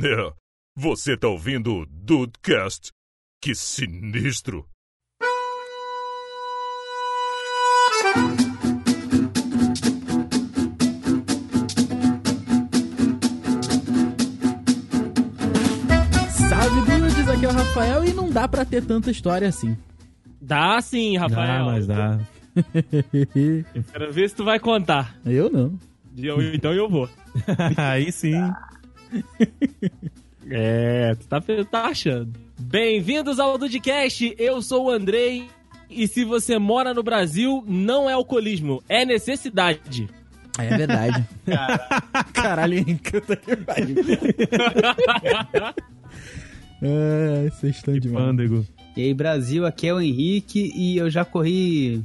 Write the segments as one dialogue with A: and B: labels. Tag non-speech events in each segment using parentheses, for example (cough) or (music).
A: É, você tá ouvindo o Dudecast? Que sinistro!
B: Salve dudes, aqui é o Rafael e não dá pra ter tanta história assim.
C: Dá sim, Rafael.
D: Dá, mas dá.
C: Quero ver se tu vai contar.
B: Eu não.
C: Eu- então eu vou. (laughs)
D: Aí sim. (laughs)
C: É, tu tá, tá achando. Bem-vindos ao Dudcast, eu sou o Andrei. E se você mora no Brasil, não é alcoolismo, é necessidade.
B: É verdade. (laughs) Caralho, encanta que pariu. (laughs) É, vocês estão demais.
D: Pândego.
E: E aí, Brasil, aqui é o Henrique e eu já corri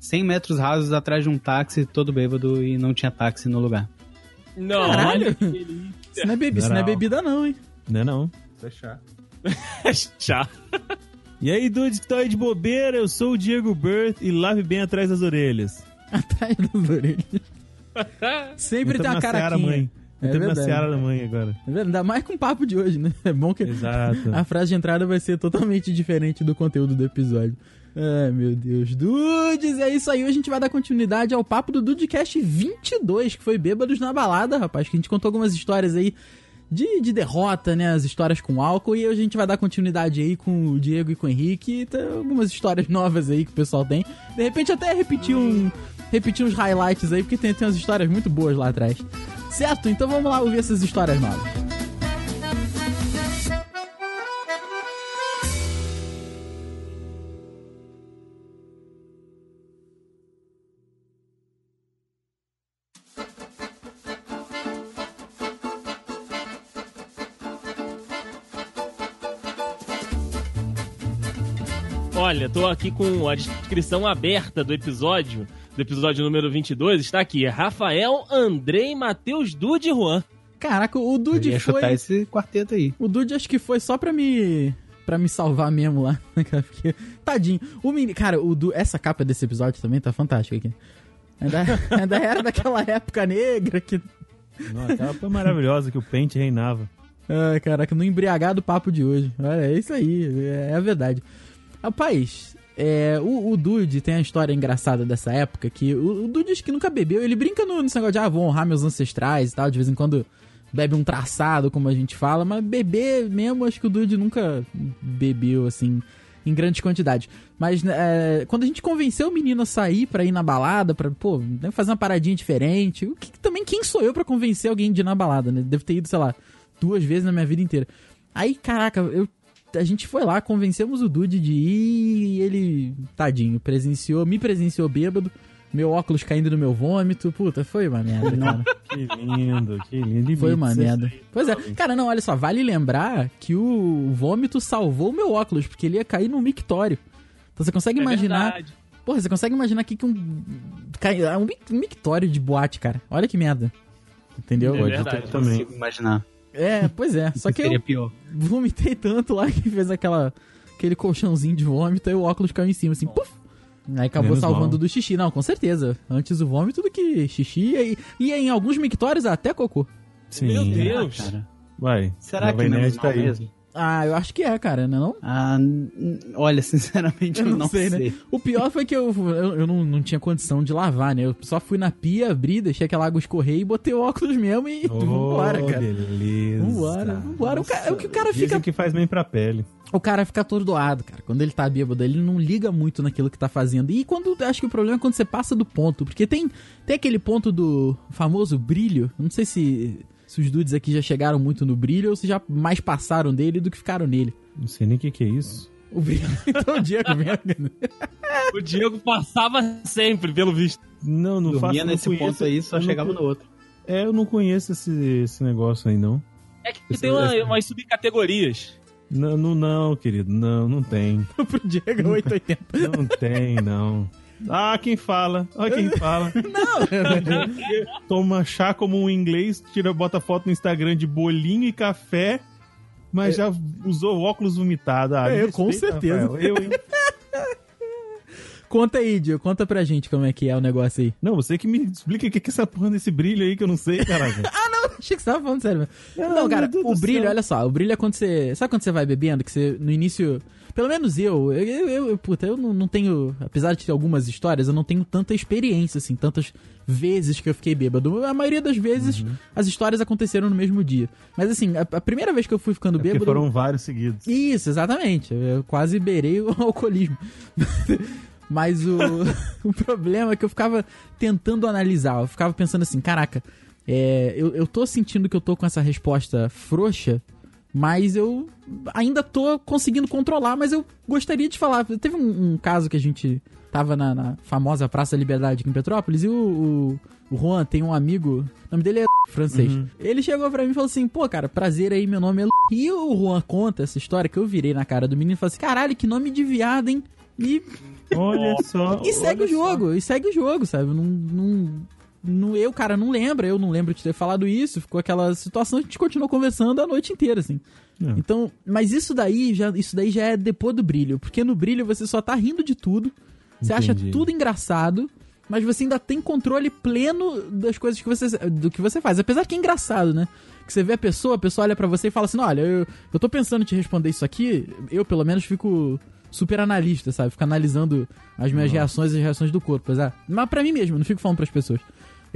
E: 100 metros rasos atrás de um táxi todo bêbado e não tinha táxi no lugar.
C: Não,
B: Caralho.
C: olha.
B: Isso não é, bebi, isso não é
D: Não.
B: bebida não, hein?
D: Não é não. (laughs)
C: Chá.
D: E aí, dudes que estão aí de bobeira, eu sou o Diego Burt e lave bem atrás das orelhas. (laughs)
B: Atrás das orelhas. Sempre tem uma caraquinha.
D: mãe.
B: É
D: Entrando na
B: verdade.
D: seara da mãe agora.
B: É verdade, Ainda mais com o papo de hoje, né? É bom que
D: Exato. (laughs)
B: a frase de entrada vai ser totalmente diferente do conteúdo do episódio. Ai, meu Deus. Dudes, é isso aí. Hoje a gente vai dar continuidade ao papo do Dudecast 22, que foi Bêbados na Balada, rapaz. Que a gente contou algumas histórias aí de, de derrota, né? As histórias com álcool. E hoje a gente vai dar continuidade aí com o Diego e com o Henrique. Tem algumas histórias novas aí que o pessoal tem. De repente até repetir um... Repetir uns highlights aí, porque tem, tem umas histórias muito boas lá atrás. Certo? Então vamos lá ouvir essas histórias novas.
C: Olha, tô aqui com a descrição aberta do episódio, do episódio número 22. Está aqui, Rafael, Andrei, Matheus, Dude e Juan.
B: Caraca, o
E: Eu
B: Dude
E: ia
B: foi...
E: chutar esse quarteto aí.
B: O Dude acho que foi só pra me. pra me salvar mesmo lá. (laughs) né? Porque, tadinho. O menino. Cara, o Du- essa capa desse episódio também tá fantástica aqui. Ainda, (laughs) ainda era daquela época negra que.
D: Nossa, aquela foi maravilhosa que o pente reinava.
B: Ai, caraca, no embriagado papo de hoje. Olha, é isso aí. É, é a verdade. Rapaz. É, o, o Dude tem a história engraçada dessa época que o, o Dude acho que nunca bebeu, ele brinca no, nesse negócio de ah, vou honrar meus ancestrais e tal, de vez em quando bebe um traçado, como a gente fala, mas beber mesmo, acho que o Dude nunca bebeu, assim, em grandes quantidades. Mas é, quando a gente convenceu o menino a sair pra ir na balada, pra, pô, né, fazer uma paradinha diferente, o que, também quem sou eu pra convencer alguém de ir na balada, né? Deve ter ido, sei lá, duas vezes na minha vida inteira. Aí, caraca, eu, a gente foi lá, convencemos o Dude de ir e ele, tadinho, presenciou, me presenciou bêbado, meu óculos caindo no meu vômito, puta, foi uma merda, cara.
D: Que lindo, que lindo.
B: Foi uma merda. Pois é. Cara, não, olha só, vale lembrar que o vômito salvou o meu óculos, porque ele ia cair num mictório. Então você consegue
C: É
B: imaginar.
C: verdade.
B: Porra, você consegue imaginar aqui que um. cai- é Um mic- mictório de boate, cara. Olha que merda. Entendeu?
C: É
D: Pode
C: verdade.
D: ter também.
E: Consigo imaginar.
B: É, pois é. (laughs) Só que
E: Seria
B: eu
E: pior.
B: vomitei tanto lá que fez aquela. aquele colchãozinho de vômito e o óculos caiu em cima, assim, puf! Aí acabou
D: Menos
B: salvando
D: mal.
B: do xixi, não, com certeza. Antes o vômito do que xixi e, e em alguns mictórios até cocô.
D: Sim.
C: Meu Deus.
E: Ah, cara.
D: Vai.
E: Será que não
D: Nerd tá aí.
E: mesmo?
B: Ah, eu acho que é, cara, não é não?
E: Ah, olha, (laughs) sinceramente, eu não, sei.
B: né? O pior foi que eu, eu, eu não, não tinha condição de lavar, né? Eu só fui na pia, abri, deixei aquela água escorrer e botei o óculos mesmo e (laughs) vambora,
D: Oh,
B: cara.
D: Beleza.
B: Vambora, vambora. O, ca- é o que o cara fica.
D: que faz bem pra pele.
B: O cara fica atordoado, cara. Quando ele tá bêbado, ele não liga muito naquilo que tá fazendo. E quando. Acho que o problema é quando você passa do ponto. Porque tem, tem aquele ponto do famoso brilho. Não sei se, se os dudes aqui já chegaram muito no brilho ou se já mais passaram dele do que ficaram nele.
D: Não sei nem o que, que é isso.
B: O brilho. (laughs) Então o Diego mesmo.
C: O Diego passava sempre, pelo visto.
D: Não, não faço
E: Dormia
D: não
E: nesse
D: conheço-
E: ponto aí, só
D: não
E: chegava
D: con-
E: no outro.
D: É, eu não conheço esse, esse negócio aí, não.
C: É que tem uma- umas subcategorias.
D: Não, não, não, querido. Não, não tem. (laughs)
B: Pro Diego é 880.
D: Não tem, não. Ah, quem fala? Olha quem (laughs) fala.
B: Não! (laughs)
D: Toma chá como um inglês, tira, bota foto no Instagram de bolinho e café, mas já usou óculos vomitado. Ah,
B: É, com certeza.
D: Rafael. Eu, hein? (laughs)
B: Conta aí, Diego. Conta pra gente como é que é o negócio aí.
D: Não, você que me explica o que é essa porra desse brilho aí que eu não sei, caraca.
B: Ah, não, Achei que você tava falando sério.
D: Ah,
B: Não, cara, o brilho,
D: céu.
B: olha só, o brilho é quando você. Sabe quando você vai bebendo? Que você, no início. Pelo menos eu, eu, eu, eu- puta, eu não, não tenho. Apesar de ter algumas histórias, eu não tenho tanta experiência, assim, tantas vezes que eu fiquei bêbado. A maioria das vezes
D: Uhum.
B: as histórias aconteceram no mesmo dia. Mas assim, a, a primeira vez que eu fui ficando
D: É
B: bêbado.
D: foram vários seguidos.
B: Isso, exatamente. Eu quase beirei o (laughs) alcoolismo. Mas o, (laughs) o problema é que eu ficava tentando analisar. Eu ficava pensando assim, caraca, é, eu, eu tô sentindo que eu tô com essa resposta frouxa, mas eu ainda tô conseguindo controlar, mas eu gostaria de falar. Teve um, um caso que a gente tava na, na famosa Praça Liberdade aqui em Petrópolis e o, o, o Juan tem um amigo, o nome dele é francês.
D: Uhum.
B: Ele chegou pra mim e falou assim: pô, cara, prazer aí, meu nome é. E o Juan conta essa história que eu virei na cara do menino e falei assim: caralho, que nome de viado, hein? E,
D: Olha só.
B: e segue o jogo, e segue o jogo, sabe? Não, não, não, eu, cara, não lembra, eu não lembro de ter falado isso, ficou aquela situação, a gente continuou conversando a noite inteira, assim.
D: É.
B: Então, mas isso daí, já, isso daí já é depois do brilho, porque no brilho você só tá rindo de tudo, você acha tudo engraçado, mas você ainda tem controle pleno das coisas que você, do que você faz. Apesar que é engraçado, né? Que você vê a pessoa, a pessoa olha pra você e fala assim: olha, eu, eu tô pensando em te responder isso aqui, eu pelo menos fico super analista, sabe? Fico analisando as minhas reações e as reações do corpo, mas, ah, mas pra mim mesmo, não fico falando pras pessoas.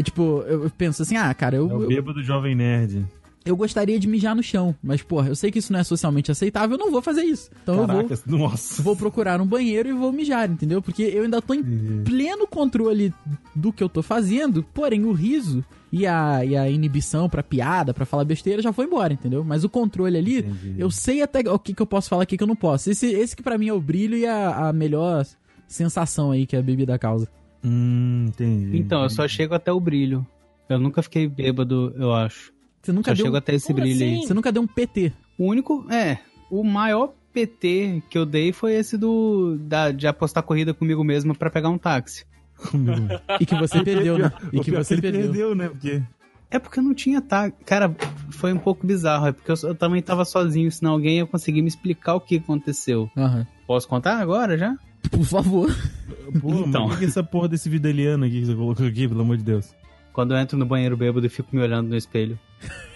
B: Tipo, eu eu penso assim, ah, cara, eu,
D: É o
B: eu,
D: bêbado jovem nerd.
B: eu gostaria de mijar no chão, mas, porra, eu sei que isso não é socialmente aceitável, eu não vou fazer isso. Então eu vou,
D: Caraca, nossa.
B: vou procurar um banheiro e vou mijar, entendeu? Porque eu ainda tô em
D: Entendi.
B: pleno controle do que eu tô fazendo, porém o riso e a, e a inibição pra piada, pra falar besteira já foi embora, entendeu? Mas o controle ali,
D: Entendi.
B: eu sei até o que, que eu posso falar, o que, que eu não posso. Esse, esse que pra mim é o brilho e a, a melhor sensação aí que a bebida causa.
D: Hum, entendi.
E: Então, eu só chego até o brilho. Eu nunca fiquei bêbado, eu acho.
B: Você nunca,
E: Só
B: deu,
E: chego até esse
C: Como
E: brilho aí.
C: assim?
B: você nunca deu um PT.
E: O único, é, o maior PT que eu dei foi esse do da, de apostar corrida comigo mesmo pra pegar um táxi.
B: E que você (laughs) perdeu, né? E
D: O
B: que você perdeu.
D: perdeu, né? Porque
E: É porque eu não tinha táxi. Cara, foi um pouco bizarro. É porque eu, eu também tava sozinho, senão alguém ia conseguir me explicar o que aconteceu.
B: Aham.
E: Posso contar agora já?
B: Por favor.
D: Pô,
E: Então.
D: mas o que é essa porra desse videliano aqui que você colocou aqui, pelo amor de Deus?
E: Quando eu entro no banheiro bêbado e fico me olhando no espelho.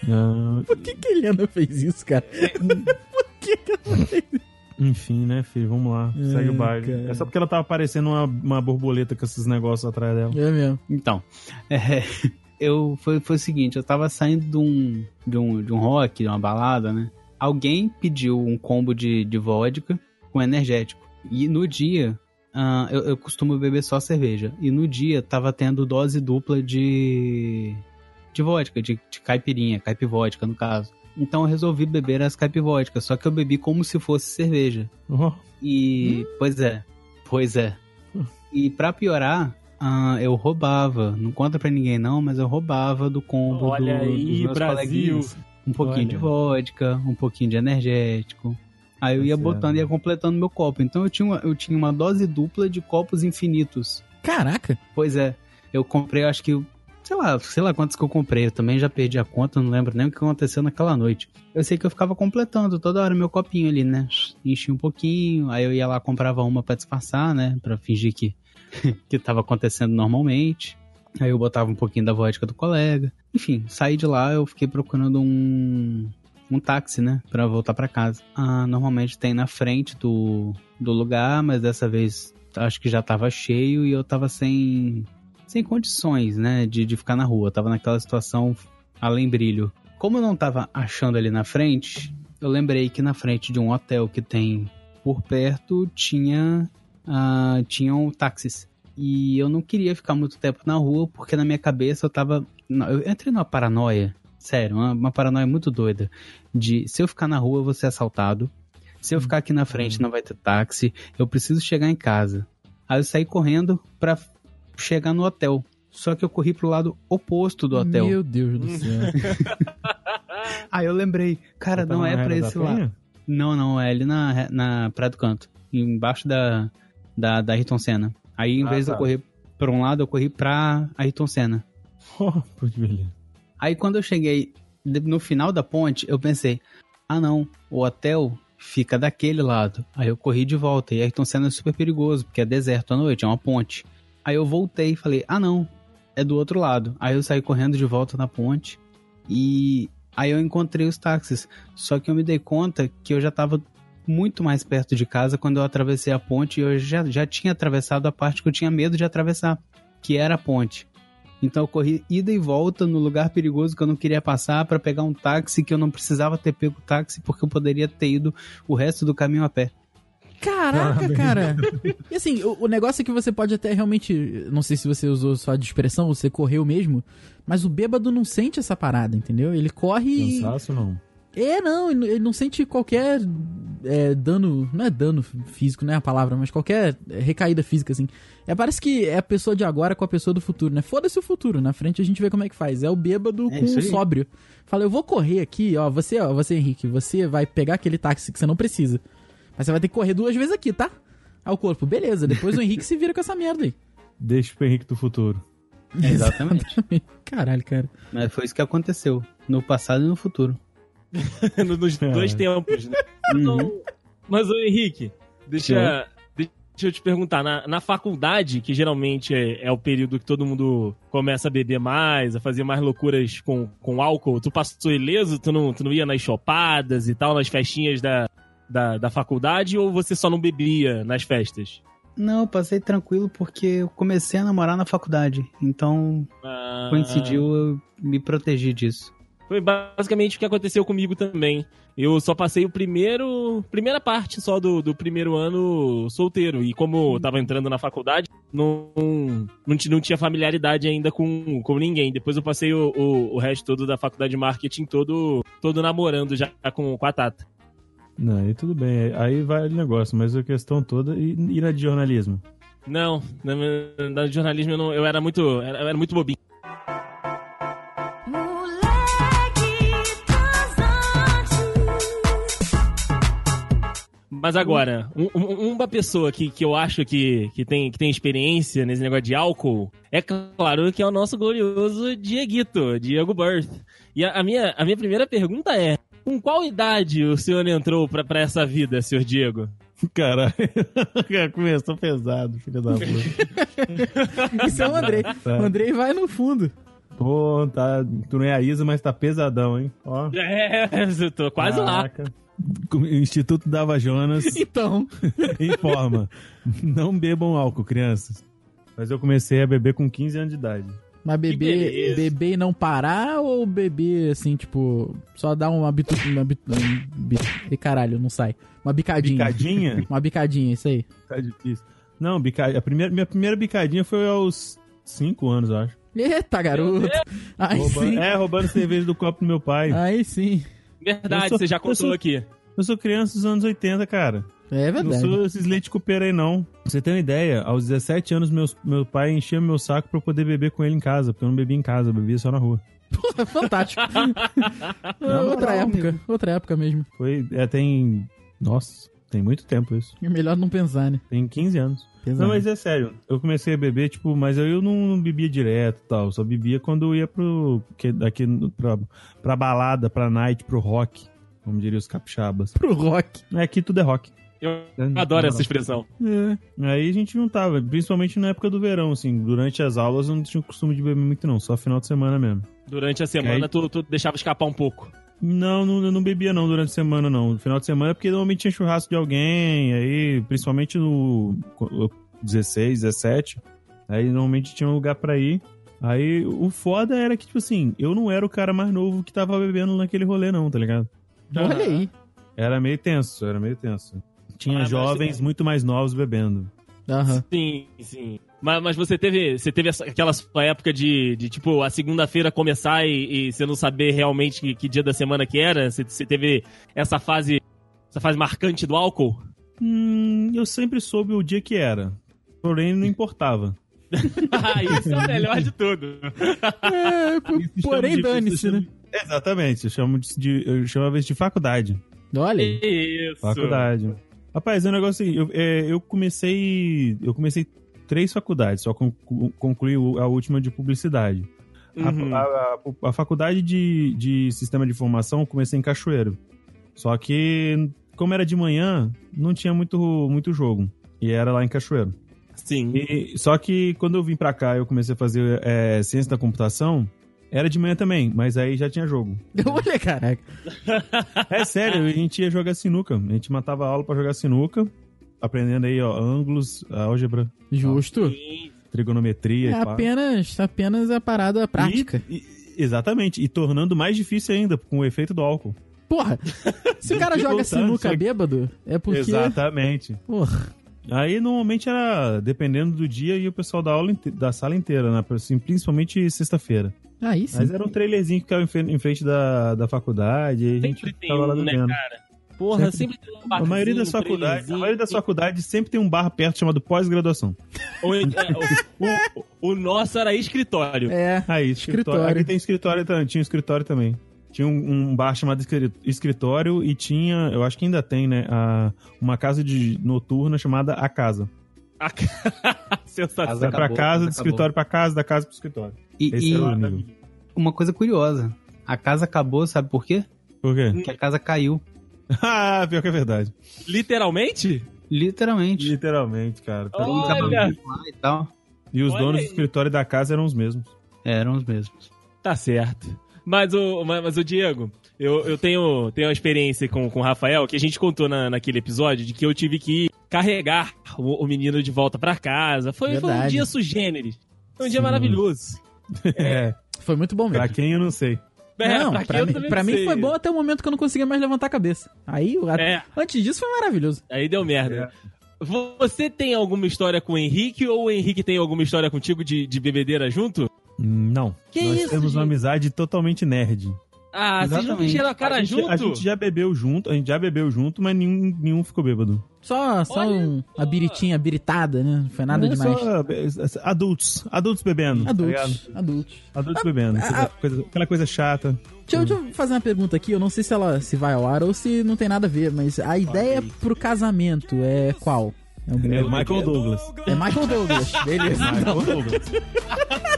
D: Ah,
B: Por que, que a Helena fez isso, cara? (laughs) Por que, que ela fez isso?
D: enfim, né, filho? Vamos lá.
B: É,
D: segue o baile.
B: cara.
D: É só porque ela tava parecendo uma, uma borboleta com esses negócios atrás dela.
B: É mesmo.
E: Então, é, (laughs) eu foi, foi o seguinte, eu tava saindo de um, de um, de um rock, de uma balada, né? Alguém pediu um combo de, de vodka com energético. E no dia, ah, eu, eu costumo beber só cerveja. E no dia tava tendo dose dupla de, de vodka, de, de caipirinha, caipivódica no caso. Então eu resolvi beber as caipivódicas, só que eu bebi como se fosse cerveja.
D: Ó,
E: E. Pois é. Pois é. E pra piorar, ah, eu roubava. Não conta pra ninguém não, mas eu roubava do combo
C: Olha
E: do,
C: aí,
E: dos meus
C: Brasil.
E: coleguinhas. Um pouquinho
D: Olha.
E: de vodka, um pouquinho de energético. Aí eu
D: Tá
E: ia
D: certo.
E: botando e ia completando meu copo. Então eu tinha, uma, eu tinha uma dose dupla de copos infinitos.
B: Caraca.
E: Pois é. Eu comprei, acho que. Sei lá, sei lá quantos que eu comprei. Eu também já perdi a conta, não lembro nem o que aconteceu naquela noite. Eu sei que eu ficava completando toda hora meu copinho ali, né? Enchia um pouquinho, aí eu ia lá, comprava uma pra disfarçar, né? Pra fingir que, (laughs) que tava acontecendo normalmente. Aí eu botava um pouquinho da vodka do colega. Enfim, saí de lá, eu fiquei procurando um, um táxi, né? Pra voltar pra casa. Ah, normalmente tem na frente do, do lugar, mas dessa vez acho que já tava cheio e eu tava sem, sem condições, né? De, de ficar na rua. Eu tava naquela situação além brilho. Como eu não tava achando ali na frente, eu lembrei que na frente de um hotel que tem por perto tinha ah, tinham táxis. E eu não queria ficar muito tempo na rua, porque na minha cabeça eu tava. Eu entrei numa paranoia, sério, uma, uma paranoia muito doida. De se eu ficar na rua, eu vou ser assaltado. Se eu ficar aqui na frente, não vai ter táxi. Eu preciso chegar em casa. Aí eu saí correndo pra chegar no hotel. Só que eu corri pro lado oposto do hotel.
B: Meu Deus do céu. (laughs)
E: Aí eu lembrei, cara,
D: Tá
E: não é pra esse lado. Não, não, é ali na, na Praia do Canto. Embaixo da, da, da Ayrton Senna. Aí, em
D: Ah,
E: vez de
D: tá.
E: eu correr pra um lado, eu corri pra Ayrton Senna.
D: Oh, (laughs) pô, que beleza.
E: Aí, quando eu cheguei no final da ponte, eu pensei, ah não, o hotel fica daquele lado. Aí eu corri de volta. E Ayrton Senna é super perigoso, porque é deserto à noite, é uma ponte. Aí eu voltei e falei, ah não, é do outro lado. Aí eu saí correndo de volta na ponte. E aí eu encontrei os táxis. Só que eu me dei conta que eu já tava muito mais perto de casa quando eu atravessei a ponte e eu já, já tinha atravessado a parte que eu tinha medo de atravessar, que era a ponte. Então eu corri ida e volta no lugar perigoso que eu não queria passar para pegar um táxi que eu não precisava ter pego o táxi porque eu poderia ter ido o resto do caminho a pé.
B: Caraca, cara. E assim, o, o negócio é que você pode até realmente. Não sei se você usou só de expressão, você correu mesmo. Mas o bêbado não sente essa parada, entendeu? Ele corre. e-
D: Cansaço não.
B: É, não, ele não sente qualquer é, dano. Não é dano físico, não é a palavra, mas qualquer é, recaída física, assim. É, parece que é a pessoa de agora com a pessoa do futuro, né? Foda-se o futuro, na frente a gente vê como é que faz. É o bêbado
E: É
B: com o sóbrio. Fala, eu vou correr aqui, ó. Você, ó, você, Henrique, você vai pegar aquele táxi que você não precisa. Mas você vai ter que correr duas vezes aqui, tá? Aí o corpo, beleza. Depois o (laughs) Henrique se vira com essa merda aí.
D: Deixa pro Henrique do futuro.
E: Exatamente. (laughs)
B: Caralho, cara.
E: Mas foi isso que aconteceu. No passado e no futuro. (laughs)
C: Nos
D: É.
C: dois tempos, né?
E: Uhum.
C: Mas, ô Henrique, deixa, deixa eu te perguntar. Na, na faculdade, que geralmente é, é o período que todo mundo começa a beber mais, a fazer mais loucuras com, com álcool, tu passou ileso? Tu não, tu não ia nas chopadas e tal, nas festinhas da, da, da faculdade? Ou você só não bebia nas festas?
E: Não, eu passei tranquilo porque eu comecei a namorar na faculdade. Então
C: Ah,
E: coincidiu, eu me protegi disso.
C: Foi basicamente o que aconteceu comigo também. Eu só passei o primeiro. Primeira parte só do, do primeiro ano solteiro. E como eu tava entrando na faculdade, não, não, não tinha familiaridade ainda com, com ninguém. Depois eu passei o, o, o resto todo da faculdade de marketing todo, todo namorando já com, com a Tata.
D: Não, aí tudo bem. Aí vai o negócio, mas a questão toda. E, e na de jornalismo?
C: Não, na, na jornalismo eu, não, eu era muito. Eu era muito bobinho. Mas agora, um- um- uma pessoa que, que eu acho que, que, tem, que tem experiência nesse negócio de álcool, é claro que é o nosso glorioso Dieguito, Diego Birth. E a, a minha, a minha primeira pergunta é: com qual idade o senhor entrou pra, pra essa vida, senhor Diego?
D: Caralho. (laughs) Começou pesado, filho da puta. (laughs)
B: Isso é o Andrei. O Andrei vai no fundo.
D: Pô, tá. Tu não é a Isa, mas tá pesadão, hein? Ó.
C: É, eu tô quase lá.
D: Caraca. O Instituto Dava Jonas (laughs)
B: Então. (laughs)
D: informa: não bebam álcool, crianças. Mas eu comecei a beber com 15 anos de idade.
B: Mas beber, beber e não parar ou beber assim, tipo, só dar uma bitu... Uma bitu... um bi- Ih, caralho, não sai. Uma bicadinha.
D: Bicadinha? (laughs)
B: Uma bicadinha, isso aí.
D: tá difícil. Não, bicadinha. A primeira, minha primeira bicadinha foi aos 5 anos, eu acho.
B: Eita, garoto. Aí
D: Roubando-
B: sim.
D: é, roubando cerveja do copo do meu pai.
B: Aí sim.
C: Verdade,
D: Eu sou-
C: você já
D: eu
C: contou
D: sou-
C: aqui.
D: Eu sou criança dos anos 80, cara.
B: É
D: Não
B: verdade.
D: sou esses leite copeiro aí, não. Pra você ter uma ideia, aos 17 anos, meus, meu pai enchia meu saco pra eu poder beber com ele em casa, porque eu não bebia em casa, eu bebia só na rua.
B: Porra, fantástico. (laughs)
D: moral,
B: outra época. Outra época mesmo.
D: Foi, é, tem... Nossa, tem muito tempo isso.
B: É melhor não pensar, né?
D: Tem 15 anos.
B: Pesado.
D: Não, mas é sério. Eu comecei a beber, tipo, mas eu não, não bebia direto e tal. Só bebia quando eu ia pro. Que, daqui pra, pra balada, pra night, pro rock. Como diriam os capixabas.
B: Pro rock.
D: É, aqui tudo é rock.
C: Eu adoro essa expressão.
B: É.
D: Aí a gente juntava, principalmente na época do verão, assim. Durante as aulas eu não tinha o costume de beber muito, não. Só final de semana mesmo.
C: Durante a semana,
D: Aí-
C: tu, tu deixava escapar um pouco.
D: Não, não, eu não bebia não durante a semana, não. No final de semana é porque normalmente tinha churrasco de alguém, aí, principalmente no 16, 17, aí normalmente tinha um lugar pra ir. Aí o foda era que, tipo assim, eu não era o cara mais novo que tava bebendo naquele rolê, não, tá ligado?
B: Olha aí.
D: Era meio tenso, era meio tenso. Tinha
C: Ah, mas-
D: jovens muito mais novos bebendo.
B: Aham.
C: Sim, sim. Mas, mas você teve, você teve essa- aquela sua época de, de tipo, a segunda-feira começar e, e você não saber realmente que, que dia da semana que era? Você, você teve essa fase, essa fase marcante do álcool?
D: Hum, eu sempre soube o dia que era. Porém, não importava.
C: ah, (laughs) isso é o melhor de tudo.
B: É, porém, dane-se, né?
D: Exatamente, eu chamo de, eu chamava isso de faculdade.
B: Olha.
C: Isso.
D: Faculdade. Rapaz, é um negócio assim, eu, é, eu comecei. Eu comecei três faculdades, só conclu- concluí a última de publicidade. A-
C: Uhum.
D: A, a- a faculdade de, de sistema de informação eu comecei em Cachoeiro. Só que, como era de manhã, não tinha muito, muito jogo. E era lá em Cachoeiro.
C: Sim.
D: E- só que quando eu vim pra cá eu comecei a fazer é, ciência da computação, Era de manhã também, mas aí já tinha jogo. (laughs)
B: Olha, caraca.
D: É sério, a gente ia jogar sinuca. A gente matava a aula pra jogar sinuca, aprendendo aí, ó, ângulos, álgebra,
B: Justo.
D: trigonometria
B: É
D: e pá.
B: apenas, apenas a parada prática.
D: E- e- exatamente, e tornando mais difícil ainda, com o efeito do álcool.
B: Porra, se o cara (laughs) joga sinuca
D: só
B: bêbado, é porque...
D: Exatamente.
B: Porra.
D: Aí normalmente era dependendo do dia e o pessoal da aula da sala inteira, né? Assim, principalmente sexta-feira.
B: Aí sim.
D: Mas era um trailerzinho que ficava em frente da, da faculdade e a gente
C: Sempre tem
D: ficava lá
C: um, né,
D: bebendo.
C: cara? Porra, sempre, tem um
D: A maioria das faculdades, a maioria das faculdades sempre tem um bar perto chamado pós-graduação.
C: Ou, é, o, o- o nosso era escritório.
B: É.
D: Aí, escritório.
B: Escritório.
D: Aqui tem escritório, também, tinha um escritório também. Tinha um, um bar chamado escri- escritório e tinha, eu acho que ainda tem, né, a- uma casa de noturna chamada A Casa.
C: A... (laughs) Sensacional.
E: Casa
D: Vai pra
E: acabou,
D: casa,
E: casa
D: do escritório pra casa, da casa pro escritório.
E: E,
D: Esse
E: e
D: era o nível.
E: uma coisa curiosa. A casa acabou, sabe por quê?
D: Por quê?
E: Porque a casa caiu. (laughs)
D: ah, pior que é verdade.
C: Literalmente?
E: Literalmente.
D: Literalmente, cara. Tá-
E: Todo mundo tava
C: Olha!
E: e tal.
D: E os
C: Olha
D: donos
C: aí.
D: do escritório da casa eram os mesmos.
E: Eram os mesmos.
C: Tá certo. Mas o, mas, mas o Diego, eu, eu tenho, tenho uma experiência com, com o Rafael que a gente contou na, naquele episódio de que eu tive que carregar o, o menino de volta pra casa. Foi, foi um dia sugêneres. Foi um dia
D: Sim.
C: maravilhoso.
D: É,
B: Foi muito bom
D: pra
B: mesmo.
D: quem eu não sei.
C: É,
B: não,
C: pra
B: pra, mim, pra mim foi bom até o momento que eu não conseguia mais levantar a cabeça. Aí,
C: É.
B: antes disso, foi maravilhoso.
C: Aí deu merda. Você tem alguma história com o Henrique ou o Henrique tem alguma história contigo de, de bebedeira junto?
D: Hum, Não.
C: Que
D: Nós
C: isso,
D: temos uma
C: gente?
D: amizade totalmente nerd.
C: Ah, vocês não
E: Exatamente.
C: encheram a cara
D: a, gente,
C: junto?
D: a gente já bebeu junto, a gente já bebeu junto, mas nenhum, nenhum ficou bêbado.
B: Só, só
C: Olha
B: um, uma biritinha biritada, né? Não foi nada
D: É
B: demais.
D: só, é, adultos, adultos bebendo. tá ligado?
B: Adultos, adultos.
D: adultos bebendo.
B: Ah,
D: aquela, coisa, aquela coisa chata.
B: Deixa, eu- deixa eu fazer uma pergunta aqui, eu não sei se ela se vai ao ar ou se não tem nada a ver, mas a ideia pro casamento é qual? É, o
D: É Michael Douglas.
B: é Michael Douglas, (laughs) beleza. então.
D: Michael Douglas. (laughs)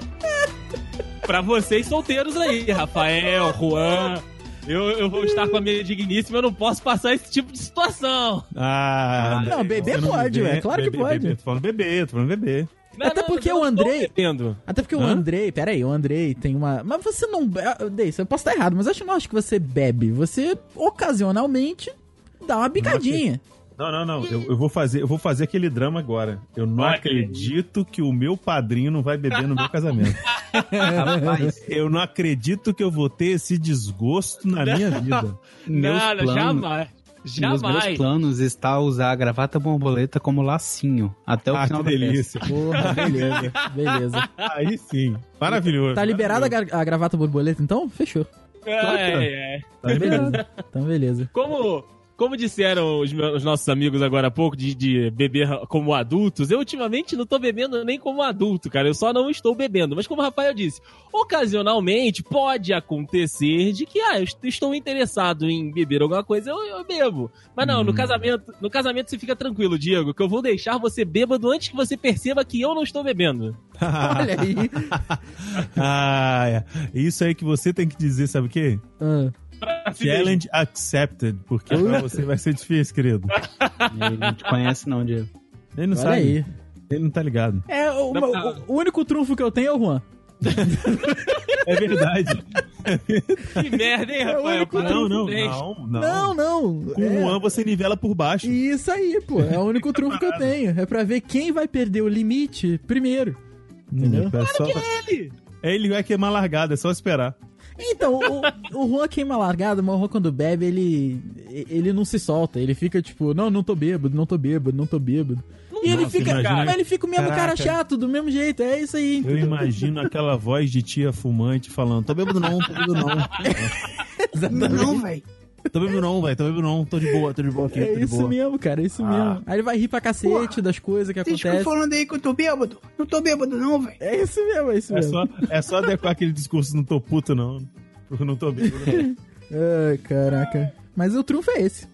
C: Pra vocês solteiros aí, Rafael, Juan. Eu, eu vou estar com a minha digníssima, eu não posso passar esse tipo de situação.
D: Ah,
B: Não, beber
D: você
B: pode, ué, claro que
D: bebe-
B: pode.
D: bebe- Tô falando beber, tô falando beber.
C: Não,
B: Até
C: não,
B: porque
C: eu
B: o Andrei-. Até porque o
D: Hã?
B: Andrei, peraí, o Andrei tem uma. Mas você não. be- Deis, eu posso estar errado, mas acho que não acho que você bebe. Você ocasionalmente dá uma bicadinha.
D: Não, não, não. Eu, eu vou fazer, eu vou fazer aquele drama agora. Eu não
C: Olha
D: acredito que o meu padrinho não vai beber no meu casamento. (laughs)
E: Rapaz,
D: Eu não acredito que eu vou ter esse desgosto na minha vida.
E: meus
C: Nada,
E: planos,
C: jamais.
E: nos meus
C: Jamais.
E: planos está usar a gravata borboleta como lacinho até o
D: Ah,
E: final
D: que
E: da festa.
D: delícia.
B: Porra, (laughs) beleza, beleza.
D: Aí sim. Maravilhoso.
B: Tá liberada a, gra- a gravata borboleta então? Fechou.
C: É, é, é.
D: Tá.
B: Beleza. Então, beleza.
C: Como, como disseram os, meus- os nossos amigos agora há pouco, de, de beber como adultos, eu ultimamente não tô bebendo nem como adulto, cara. Eu só não estou bebendo. Mas como o Rafael disse, ocasionalmente pode acontecer de que, ah, eu est- estou interessado em beber alguma coisa, eu, eu bebo. Mas não, no
D: Hum.
C: casamento, no casamento você fica tranquilo, Diego, que eu vou deixar você bêbado antes que você perceba que eu não estou bebendo. (laughs)
B: Olha aí.
D: ah, é. Isso aí que você tem que dizer, sabe o quê?
B: Ah,
D: Challenge accepted. Porque pra você vai ser difícil, querido.
E: Ele não te conhece não, Diego.
D: Ele não
B: olha
D: sabe.
B: aí.
D: Ele não tá ligado.
B: É, o,
C: Não,
B: o- o único trunfo que eu tenho é o Juan.
D: É verdade.
C: Que merda, hein,
B: É o
C: Rafael?
B: único
C: Para
D: não, não, não, não.
B: Não, não.
D: Com
B: é,
D: o Juan você nivela por baixo.
B: Isso aí, pô. É o único trunfo que eu tenho. É pra ver quem vai perder o limite primeiro. Entendeu?
D: É só...
C: Ele.
D: Ele vai queimar largada, é só esperar.
B: Então, o, o Juan queima largada, mas o Juan quando bebe, ele. Ele não se solta. Ele fica tipo, não, não tô bêbado, não tô bêbado, não tô bêbado. E ele
D: Nossa,
B: fica.
D: imagina-
B: Mas ele fica o mesmo cara
D: Caraca.
B: chato, do mesmo jeito. É isso aí.
D: Eu imagino aquela voz de tia fumante falando: tô bêbado não, tô bêbado não. (laughs)
B: Exatamente.
E: velho.
D: Tô bêbado não, velho, tô bêbado não, tô de boa, tô de boa aqui,
B: É
D: tô de
B: isso
D: boa.
B: mesmo, cara, é isso
D: Ah.
B: mesmo. Aí ele vai rir pra cacete das coisas que acontecem.
E: falando aí que eu tô bêbado. Não tô bêbado não, velho.
B: É isso mesmo, é isso
D: É
B: mesmo.
D: só, é só adequar aquele discurso, não tô puto não. Porque eu não tô bêbado. não. (laughs)
B: Ai, caraca. Mas o trunfo é esse.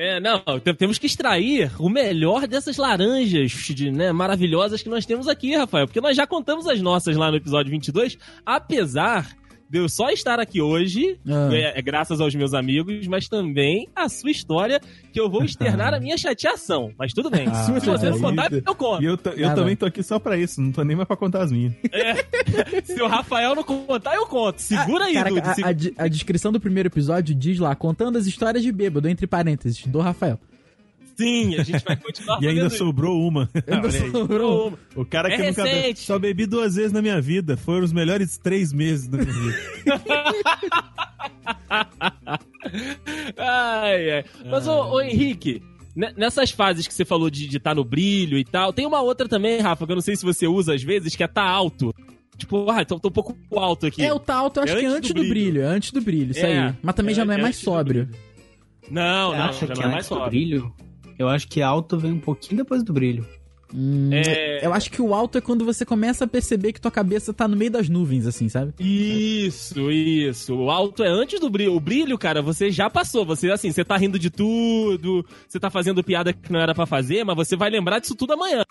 C: É, não, te- temos que extrair o melhor dessas laranjas né, maravilhosas que nós temos aqui, Rafael. Porque nós já contamos as nossas lá no episódio 22, apesar de eu só estar aqui hoje,
B: Ah.
C: é, é graças aos meus amigos, mas também a sua história, que eu vou externar a minha chateação. Mas tudo bem.
D: Ah,
C: Se você não contar, eu conto.
D: E eu, eu também tô aqui só pra isso, não tô nem mais pra contar as minhas. (laughs)
C: Se o Rafael não contar, eu conto. Segura aí,
B: Cara,
C: Dude.
B: a, a a descrição do primeiro episódio diz lá, contando as histórias de bêbado, entre parênteses, do Rafael.
C: Sim, a gente vai continuar
D: E ainda
C: fazendo isso.
D: sobrou uma. (laughs)
B: Ainda sobrou.
D: O cara
C: É
D: que nunca
C: recente.
D: Só bebi duas vezes na minha vida. Foram os melhores três meses da minha vida. (laughs)
C: Ai, ai. Mas, ô, ô, Henrique, ne- nessas fases que você falou de estar no brilho e tal, tem uma outra também, Rafa, que eu não sei se você usa às vezes, que é tá alto. Tipo, ah, tô, tô um pouco alto aqui.
B: É, o tá alto, eu acho
C: É
B: que é
C: antes do
B: brilho.
C: brilho.
B: é antes do brilho, isso
C: É,
B: aí. Mas também
C: é-
B: já não é,
C: é
B: mais sóbrio.
C: Não, não,
E: acha
C: já
E: que
C: não é mais
E: antes do
C: sóbrio.
E: brilho? Eu acho que alto vem um pouquinho depois do brilho.
B: Hum,
C: É-
B: Eu acho que o alto é quando você começa a perceber que tua cabeça tá no meio das nuvens, assim, sabe?
C: Isso, isso. O alto é antes do brilho. O brilho, cara, você já passou. Você, assim, você tá rindo de tudo, você tá fazendo piada que não era pra fazer, mas você vai lembrar disso tudo amanhã.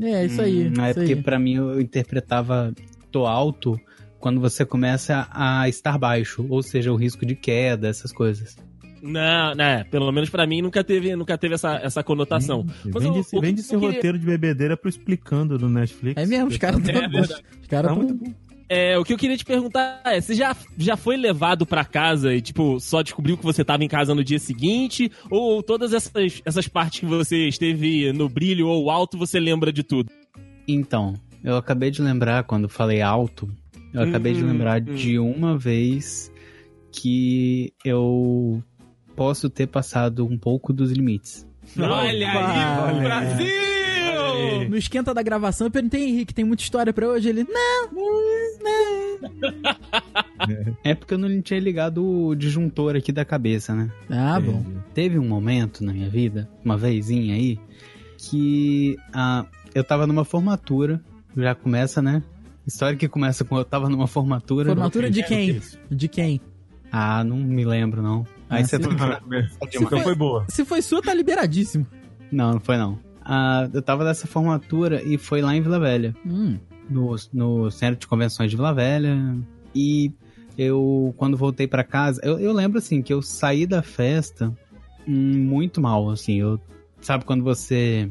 B: É, isso aí.
E: Hum, é
B: isso
E: porque
B: aí.
E: pra mim eu interpretava tô alto quando você começa a estar baixo, ou seja, o risco de queda, essas coisas.
C: Não, né? Pelo menos pra mim nunca teve, nunca teve essa, essa conotação. Mas
D: Vende
C: o-
D: esse,
C: o que
D: vende esse
C: queria-
D: roteiro de bebedeira pro explicando no Netflix.
B: É mesmo, os caras tão.
C: É
B: os caras
D: Tá
B: tão-
D: muito bom.
C: É, o que eu queria te perguntar é, você já, já foi levado pra casa e, tipo, só descobriu que você tava em casa no dia seguinte? Ou todas essas, essas partes que você esteve no brilho ou alto, você lembra de tudo?
E: Então, eu acabei de lembrar quando falei alto, eu acabei de
C: Hum,
E: lembrar
C: hum.
E: de uma vez que eu posso ter passado um pouco dos limites.
C: Olha aí,
B: olha aí.
C: Brasil!
B: No esquenta da gravação, eu perguntei, Henrique, tem muita história pra hoje? Ele, não, não.
E: É porque eu não tinha ligado o disjuntor aqui da cabeça, né?
B: Ah, bom.
E: Teve um momento na minha vida, uma vezinha aí, que ah, eu tava numa formatura, já começa, né? História que começa com eu tava numa formatura.
B: Formatura de quem? De quem?
E: Ah, não me lembro, não. Aí
B: Ah,
E: você
B: sim.
E: tá
D: Então (laughs) foi boa.
B: Se foi sua, tá liberadíssimo.
E: Não, não foi não. Ah, eu tava nessa formatura e foi lá em Vila Velha,
B: Hum.
E: no, no Centro de Convenções de Vila Velha. E eu, quando voltei pra casa, eu, eu lembro assim que eu saí da festa hum, muito mal, assim. Eu, sabe quando você.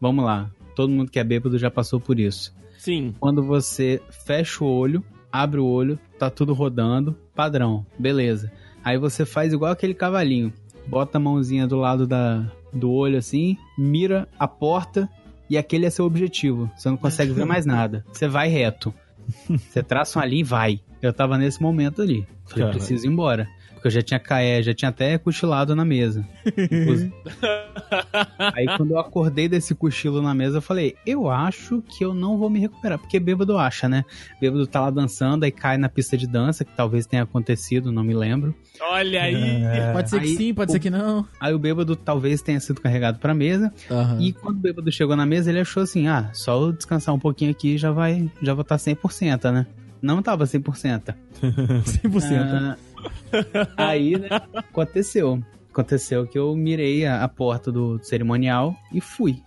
E: Vamos lá, todo mundo que é bêbado já passou por isso.
C: Sim.
E: Quando você fecha o olho, abre o olho, tá tudo rodando, padrão, beleza. Aí você faz igual aquele cavalinho, bota a mãozinha do lado da, do olho assim, mira a porta e aquele é seu objetivo. Você não consegue ver mais nada. Você vai reto. (laughs) Você traça uma linha e vai. Eu tava nesse momento ali. Falei,
D: Cara.
E: preciso ir embora. Eu já tinha caé, já tinha até cochilado na mesa. (laughs) Aí quando eu acordei desse cochilo na mesa, eu falei, eu acho que eu não vou me recuperar. Porque bêbado acha, né? Bêbado tá lá dançando, aí cai na pista de dança, que talvez tenha acontecido, não me lembro.
C: Olha aí.
B: Pode ser que
E: Aí,
B: sim, pode
E: o-
B: ser que não.
E: Aí o bêbado talvez tenha sido carregado pra mesa.
B: Aham.
E: E quando o bêbado chegou na mesa, ele achou assim: ah, só eu descansar um pouquinho aqui já vai, já vou estar 100%, né? Não tava 100%.
B: 100%. (laughs)
E: Ah, aí, né, aconteceu. Aconteceu que eu mirei a, a porta do cerimonial e fui.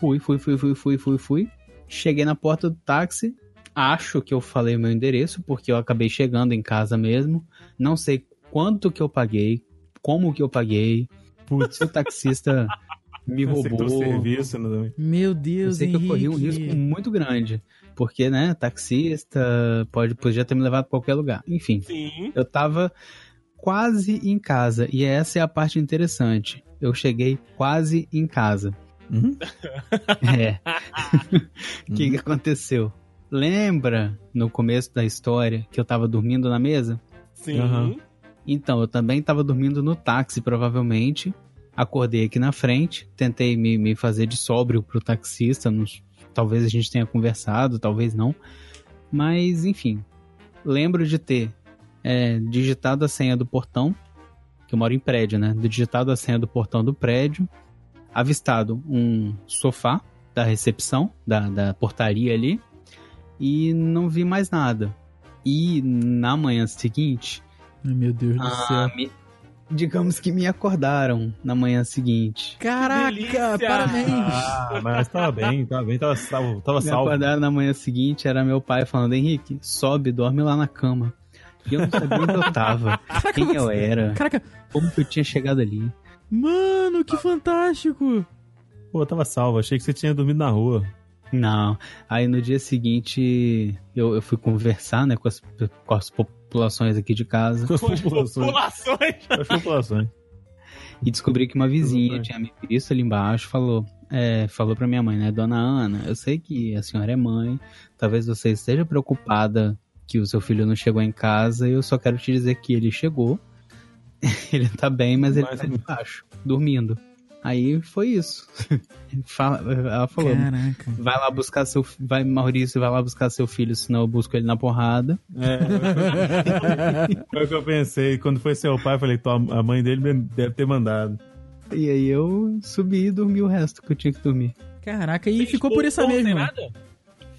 E: Fui, fui, fui, fui, fui, fui, fui. Cheguei na porta do táxi. Acho que eu falei o meu endereço, porque eu acabei chegando em casa mesmo. Não sei quanto que eu paguei, como que eu paguei. Putz, o taxista (laughs) me roubou.
D: serviço, né?
B: Meu
E: Eu
B: Deus,
E: sei que eu corri um
B: Henrique.
E: risco muito grande. Porque, né, taxista, pode, podia ter me levado pra qualquer lugar. Enfim,
C: Sim.
E: eu tava quase em casa. E essa é a parte interessante. Eu cheguei quase em casa.
D: Uhum. (laughs)
E: É. O (laughs) que, que aconteceu? Lembra no começo da história que eu tava dormindo na mesa?
C: Sim.
D: Aham.
E: Então, eu também tava dormindo no táxi, provavelmente. Acordei aqui na frente, tentei me, me fazer de sóbrio pro taxista. não- talvez a gente tenha conversado, talvez não. Mas, enfim. Lembro de ter é, digitado a senha do portão, que eu moro em prédio, né? Digitado a senha do portão do prédio, avistado um sofá da recepção, da, da portaria ali, e não vi mais nada. E na manhã seguinte,
B: Ai, meu Deus do céu.
E: me- digamos que me acordaram na manhã seguinte.
B: Caraca, parabéns.
D: Ah, mas tava bem, tava bem, tava salvo. Tava
E: Me
D: salvo.
E: acordaram na manhã seguinte, era meu pai falando, Henrique, sobe, dorme lá na cama. E eu não sabia onde eu tava, (laughs) quem eu era,
B: Caraca,
E: como que eu tinha chegado ali.
B: mano, que fantástico.
D: Pô, tava salvo. Achei que você tinha dormido na rua.
E: Não. Aí no dia seguinte eu, eu fui conversar, né, com as, com as populações aqui de casa
D: Com as (laughs) populações.
C: Populações.
D: As populações.
E: e descobri que uma vizinha tinha me visto ali embaixo, falou, é, falou pra minha mãe, né, Dona Ana, eu sei que a senhora é mãe, talvez você esteja preocupada que o seu filho não chegou em casa, e eu só quero te dizer que ele chegou, (laughs) ele tá bem, mas ele
D: Mas-
E: tá embaixo, dormindo. Aí foi isso. (laughs) Ela falou,
B: Caraca.
E: vai lá buscar seu, vai Maurício, vai lá buscar seu filho, senão eu busco ele na porrada.
D: É, foi o que eu pensei. Quando foi seu pai, eu falei, "Tua- a mãe dele deve ter mandado.
E: E aí eu subi e dormi o resto que eu tinha que dormir.
B: Caraca, e ficou por essa
C: tem
B: mesmo.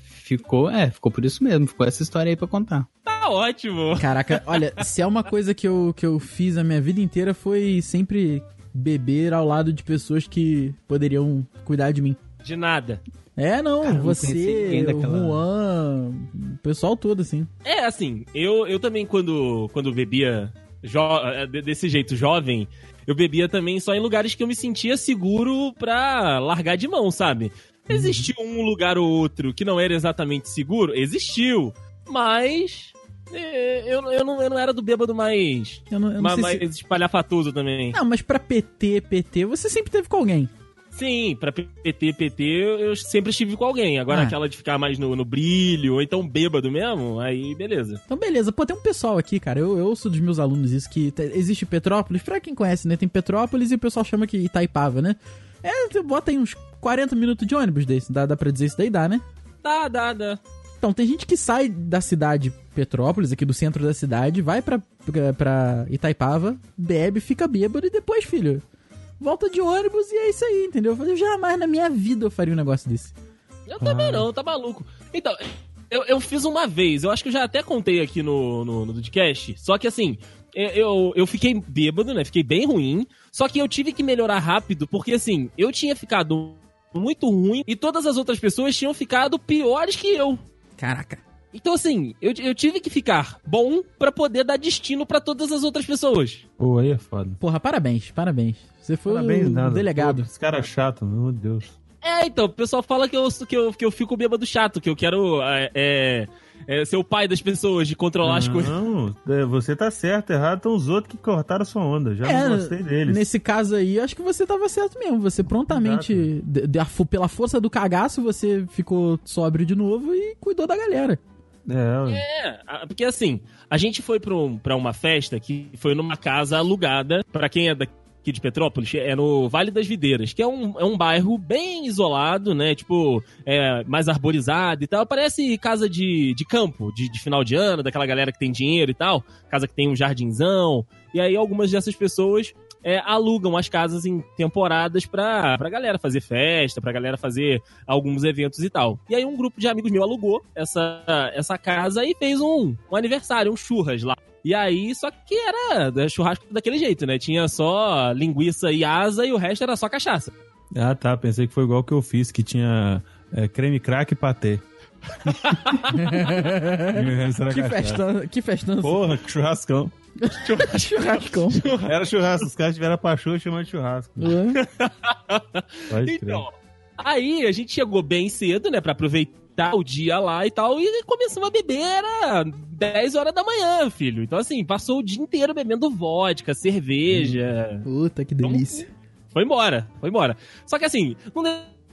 E: Ficou, é, ficou por isso mesmo, ficou essa história aí pra contar.
C: Tá ótimo.
B: Caraca, olha, se é uma coisa que eu, que eu fiz a minha vida inteira foi sempre beber ao lado de pessoas que poderiam cuidar de mim.
C: De nada.
B: É, não,
E: Cara, não
B: você,
E: ninguém
B: o
E: daquela-
B: Juan, o pessoal todo, assim.
C: É, assim, eu, eu também, quando, quando bebia jo- eh, de- desse jeito, jovem, eu bebia também só em lugares que eu me sentia seguro pra largar de mão, sabe? Existiu um lugar ou outro que não era exatamente seguro? Existiu. Mas. Eu, eu, não, eu não era do bêbado mais.
B: Eu não, eu não
C: mais,
B: sei
C: mais
B: se...
C: espalhafatoso também.
B: Não, mas pra PT, PT, você sempre teve com alguém.
C: Sim, pra PT, PT, eu sempre estive com alguém. Agora
B: Ah.
C: aquela de ficar mais no, no brilho, ou então bêbado mesmo, aí beleza.
B: Então, beleza. Pô, tem um pessoal aqui, cara. Eu, eu ouço dos meus alunos isso, que te- existe Petrópolis. Pra quem conhece, né? Tem Petrópolis e o pessoal chama que Itaipava, né? É, bota aí uns 40 minutos de ônibus desse. Dá, dá pra dizer isso daí, dá, né?
C: Dá, dá, dá.
B: Então, tem gente que sai da cidade Petrópolis, aqui do centro da cidade, vai pra, pra, pra Itaipava, bebe, fica bêbado e depois, filho, volta de ônibus e é isso aí, entendeu? Eu jamais na minha vida eu faria um negócio desse.
C: Eu também
B: Ah.
C: não, tá maluco. Então, eu, eu fiz uma vez, eu acho que eu já até contei aqui no, no, no podcast, só que assim, eu- eu, eu fiquei bêbado, né? Fiquei bem ruim, só que eu tive que melhorar rápido, porque assim, eu tinha ficado muito ruim e todas as outras pessoas tinham ficado piores que eu.
B: Caraca.
C: Então, assim, eu, eu tive que ficar bom pra poder dar destino pra todas as outras pessoas.
D: Pô, aí é foda.
B: Porra, parabéns, parabéns. Você foi
D: Parabéns,
B: o
D: nada.
B: delegado.
D: Pô, esse cara é chato, meu Deus.
C: É, então, o pessoal fala que eu, que eu, que eu fico bêbado chato, que eu quero é, é, é, ser o pai das pessoas, de controlar as coisas.
D: Não, é, você tá certo, errado estão os outros que cortaram a sua onda. Já
B: É,
D: não gostei deles.
B: Nesse caso aí, acho que você tava certo mesmo. Você prontamente, de- de- a pela força do cagaço, você ficou sóbrio de novo e cuidou da galera.
D: É,
C: É, porque assim, a gente foi pra, um- pra uma festa que foi numa casa alugada, pra quem é daqui de Petrópolis, é no Vale das Videiras, que é um, é um bairro bem isolado, né? Tipo, é, mais arborizado e tal. Parece casa de, de campo, de, de final de ano, daquela galera que tem dinheiro e tal. Casa que tem um jardinzão. E aí algumas dessas pessoas é, alugam as casas em temporadas pra, pra galera fazer festa, pra galera fazer alguns eventos e tal. E aí um grupo de amigos meu alugou essa, essa casa e fez um, um aniversário, um churras lá. E aí, só que era né, churrasco daquele jeito, né? Tinha só linguiça e asa e o resto era só cachaça.
D: Ah, tá. Pensei que foi igual que eu fiz, que tinha é, creme crack e patê. (laughs) (laughs)
B: Que festança. Que festança.
D: Porra, que churrascão.
B: Churrascão.
D: Era churrasco, os caras tiveram a paixão chamando de churrasco. Pode crer.
C: Então, aí a gente chegou bem cedo, né, Pra aproveitar o dia lá e tal, e começamos a beber, era 10 horas da manhã, filho. Então, assim, passou o dia inteiro bebendo vodka, cerveja.
B: Puta, que delícia.
C: Foi embora, foi embora. Só que assim, num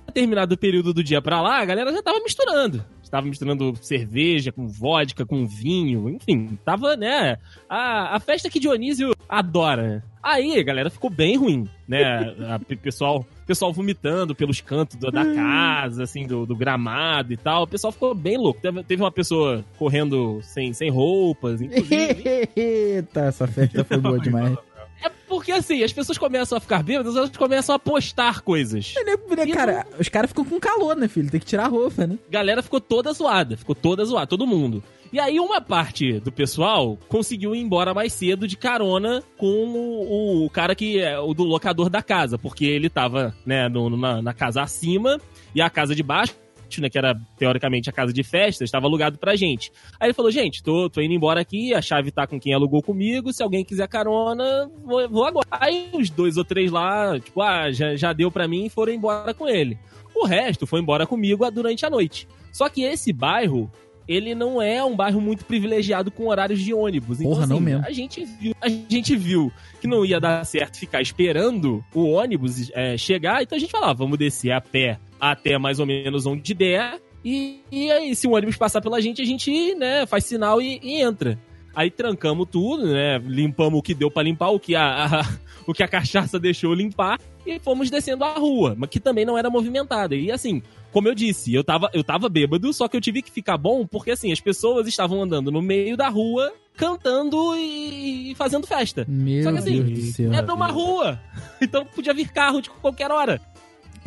C: determinado período do dia pra lá, a galera já tava misturando. Estava misturando cerveja com vodka, com vinho, enfim, tava, né? A, a festa que Dionísio adora, né? Aí galera ficou bem ruim, né? A, pe- pessoal, pessoal vomitando pelos cantos do- da casa, assim, do, do gramado e tal. O pessoal ficou bem louco. Teve, teve uma pessoa correndo sem, sem roupas, inclusive. (laughs)
B: Eita, essa festa foi boa demais.
C: É porque assim, as pessoas começam a ficar bêbadas, elas começam a postar coisas.
B: Né, Cara, os caras ficam com calor, né, filho? Tem que tirar a roupa, né?
C: galera ficou toda zoada, ficou toda zoada, todo mundo. E aí uma parte do pessoal conseguiu ir embora mais cedo de carona com o, o cara que é o do locador da casa, porque ele tava, né, no- na, na casa acima e a casa de baixo né, que era teoricamente a casa de festa, estava alugado pra gente. Aí ele falou, gente, tô, tô indo embora aqui, a chave tá com quem alugou comigo, se alguém quiser carona, vou, vou agora. Aí os dois ou três lá, tipo, ah, já, já deu pra mim e foram embora com ele. O resto foi embora comigo durante a noite. Só que esse bairro, ele não é um bairro muito privilegiado com horários de ônibus.
B: Porra, não mesmo.
C: A gente, viu, a gente viu que não ia dar certo ficar esperando o ônibus é, chegar, então a gente falava, vamos descer a pé até mais ou menos onde der, e, e aí se o ônibus passar pela gente, a gente né, faz sinal e, e entra. Aí trancamos tudo, né? Limpamos o que deu pra limpar, o que a, a- (laughs) o que a cachaça deixou limpar, e fomos descendo a rua, mas que também não era movimentada. E assim, como eu disse, eu tava, eu tava bêbado, só que eu tive que ficar bom, porque assim, as pessoas estavam andando no meio da rua, cantando e, e fazendo festa.
B: Meu
C: Só que assim,
B: Deus do céu.
C: Era uma rua, (laughs) então podia vir carro de qualquer hora.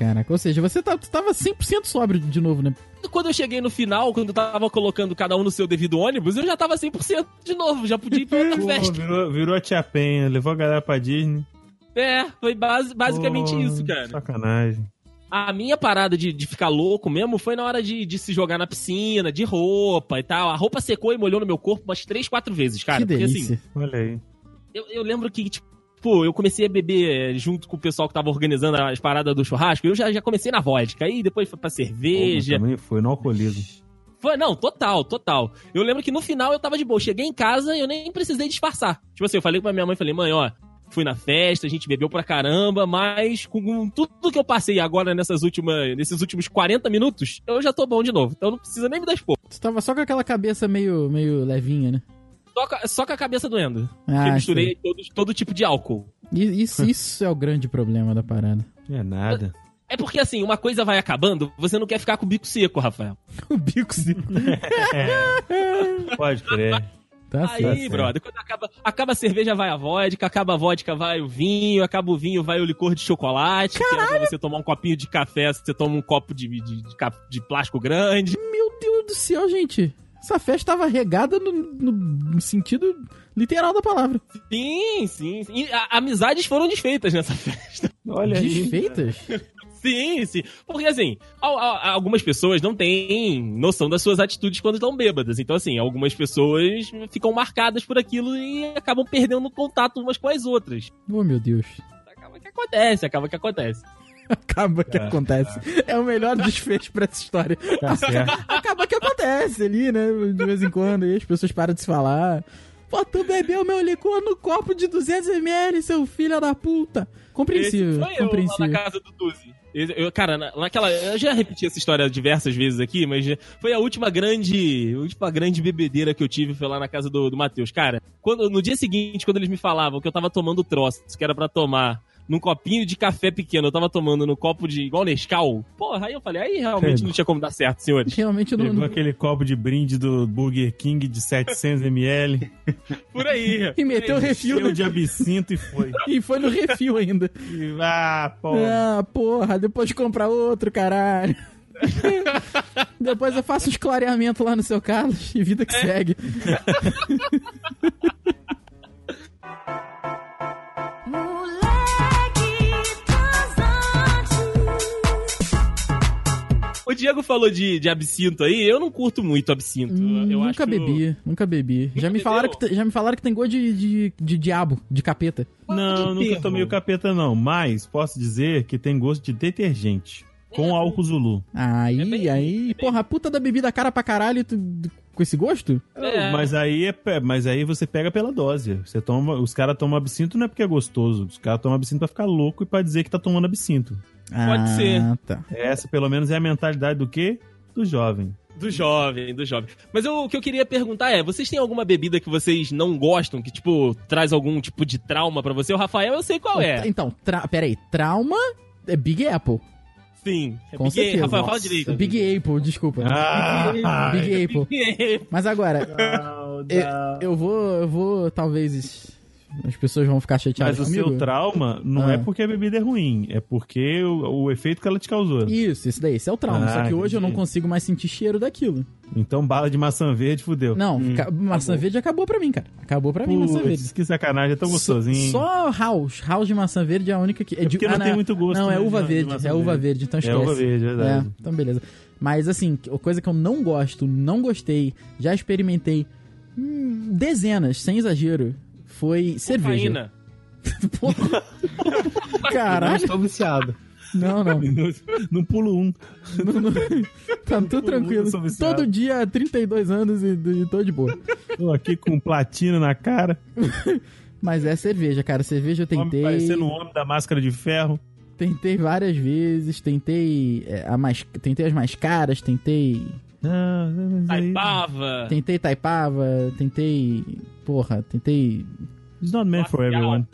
B: Caraca, ou seja, você tá, tava 100% sóbrio de novo, né?
C: Quando eu cheguei no final, quando eu tava colocando cada um no seu devido ônibus, eu já tava 100% de novo, já podia ir pra outra festa.
D: virou, virou a tia Penha, levou a galera pra Disney.
C: É, foi basi- basicamente
D: Pô,
C: isso, cara.
D: Sacanagem.
C: A minha parada de, de ficar louco mesmo foi na hora de, de se jogar na piscina, de roupa e tal. A roupa secou e molhou no meu corpo umas três, quatro vezes, cara.
B: que
C: Porque assim,
B: delícia.
D: Olha aí.
C: eu, eu lembro que, tipo, eu comecei a beber eh, junto com o pessoal que tava organizando as paradas do churrasco. Eu já, já comecei na vodka, aí depois foi pra
D: Pô,
C: cerveja.
D: também foi no alcoolismo.
C: Foi, não, total, total. Eu lembro que no final eu tava de boa. Cheguei em casa e eu nem precisei disfarçar. Tipo assim, eu falei pra minha mãe, falei, mãe, ó, fui na festa, a gente bebeu pra caramba, mas com tudo que eu passei agora nessas últimas, nesses últimos 40 minutos, eu já tô bom de novo. Então não precisa nem me dar expor.
B: Tu tava só com aquela cabeça meio, meio levinha, né?
C: Só, com a- só com a cabeça doendo. Porque
B: Ah,
C: eu misturei todo, todo tipo de álcool.
B: Isso, isso é o grande problema da parada.
D: É nada.
C: É porque assim, uma coisa vai acabando, você não quer ficar com o bico seco, Rafael. (laughs)
B: O bico se...
D: Pode crer.
B: Tá
C: Aí,
B: certo.
C: brother, quando acaba, acaba a cerveja, vai a vodka, acaba a vodka, vai o vinho, acaba o vinho, vai o licor de chocolate, que era pra você tomar um copinho de café, você toma um copo de, de, de, de plástico grande.
B: Meu Deus do céu, gente. Essa festa tava regada no, no- no sentido literal da palavra.
C: Sim, sim. sim. E a- amizades foram desfeitas nessa (laughs) festa.
D: Olha aí.
B: Desfeitas?
C: Sim, sim. Porque assim, al- al- algumas pessoas não têm noção das suas atitudes quando estão bêbadas. Então, assim, algumas pessoas ficam marcadas por aquilo e acabam perdendo contato umas com as outras.
B: Oh, meu Deus.
C: Acaba que acontece, acaba que acontece. (laughs)
B: Acaba que
D: É,
B: acontece. É o melhor desfecho pra essa história.
D: Tá certo. (laughs)
B: Acaba que acontece ali, né? De vez em quando, aí as pessoas param de se falar. Pô, tu bebeu meu licor no copo de 200ml, seu filho da puta. Compreensível,
C: Esse foi eu lá
B: compreensível.
C: na casa do. Esse- Eu, cara, na- naquela. Eu já repeti essa história diversas vezes aqui, mas foi a última grande. A última grande bebedeira que eu tive foi lá na casa do, do Matheus. Cara, quando, no dia seguinte, quando eles me falavam que eu tava tomando troço, que era pra tomar num copinho de café pequeno, eu tava tomando no copo de. igual Nescau, porra, aí eu falei, aí realmente
D: É.
C: não tinha como dar certo, senhores.
B: Realmente não.
D: Pegou aquele copo de brinde do Burger King de 700ml, (laughs)
C: Por aí.
B: E meteu o refil, né?
D: de absinto e foi. (laughs)
B: E foi no refil ainda.
D: E, ah, pô.
B: Ah, porra, depois de comprar outro, caralho. (laughs) depois eu faço os clareamentos lá no seu Carlos e vida que segue.
C: O Diego falou de, de absinto aí, eu não curto muito absinto.
B: Hum,
C: eu
B: nunca
C: acho...
B: bebi, nunca bebi. já, me
C: bebeu?
B: falaram que, já me falaram que tem gosto de, de, de diabo, de capeta.
D: Não, nunca
C: terror.
D: tomei o capeta, não. Mas posso dizer que tem gosto de detergente. Com álcool Zulu.
B: Aí,
C: É bem-
B: aí, porra, a puta da bebida cara pra caralho tu- com esse gosto?
C: É.
D: Mas aí é, mas aí você pega pela dose. Você toma, os caras tomam absinto não é porque é gostoso. Os caras tomam absinto pra ficar louco e pra dizer que tá tomando absinto.
B: Ah,
C: ser.
B: tá.
D: Essa, pelo menos, é a mentalidade do quê? Do jovem.
C: Do jovem, do jovem. Mas eu- o que eu queria perguntar é, vocês têm alguma bebida que vocês não gostam, que, tipo, traz algum tipo de trauma pra você? O Rafael, eu sei qual é.
B: Então, tra peraí, trauma é Big Apple.
C: Sim. É
B: Com
C: Big-
B: certeza.
C: Rafael, fala
B: Nossa,
C: direito.
B: Big Apple, desculpa.
D: Ah,
B: Big Apple.
C: Big
B: Mas agora, eu, eu vou, eu vou, talvez, as pessoas vão ficar chateadas
D: Mas o
B: comigo.
D: seu trauma não
B: Ah.
D: é porque a bebida é ruim, é porque o, o efeito que ela te causou.
B: Isso, isso daí, esse é o trauma.
D: Ah,
B: Só que hoje eu não
D: entendi.
B: consigo mais sentir cheiro daquilo.
D: Então bala de maçã verde fudeu.
B: Não, ca- maçã verde acabou pra mim, cara. Acabou pra mim maçã verde.
D: Que sacanagem, é tão gostosinho.
B: Só house. House de maçã verde é a única que.
D: É porque não tem muito gosto,
B: Não, é
D: né,
B: uva
D: de- de
B: verde. É uva
D: verde.
B: verde, então
D: É
B: esquece.
D: uva verde, é verdade.
B: É, então beleza. Mas assim, coisa que eu não gosto, não gostei, já experimentei hum, dezenas, sem exagero, foi cerveja. (laughs) Porra. Caralho,
E: estou viciado.
B: não, não. (laughs)
D: Não pulo um.
B: não, não. Tá tudo tranquilo.
D: viciado.
B: Todo dia, 32 anos e, e tô de boa.
D: Tô aqui com platina na cara. (laughs)
B: Mas é cerveja, cara. Cerveja eu
D: Homem
B: tentei.
D: parecendo um homem da máscara de ferro.
B: Tentei várias vezes, tentei é, a mais, tentei as mais caras, tentei,
C: Taipava.
B: tentei Taipava, tentei, porra, tentei,
D: It's not meant for everyone.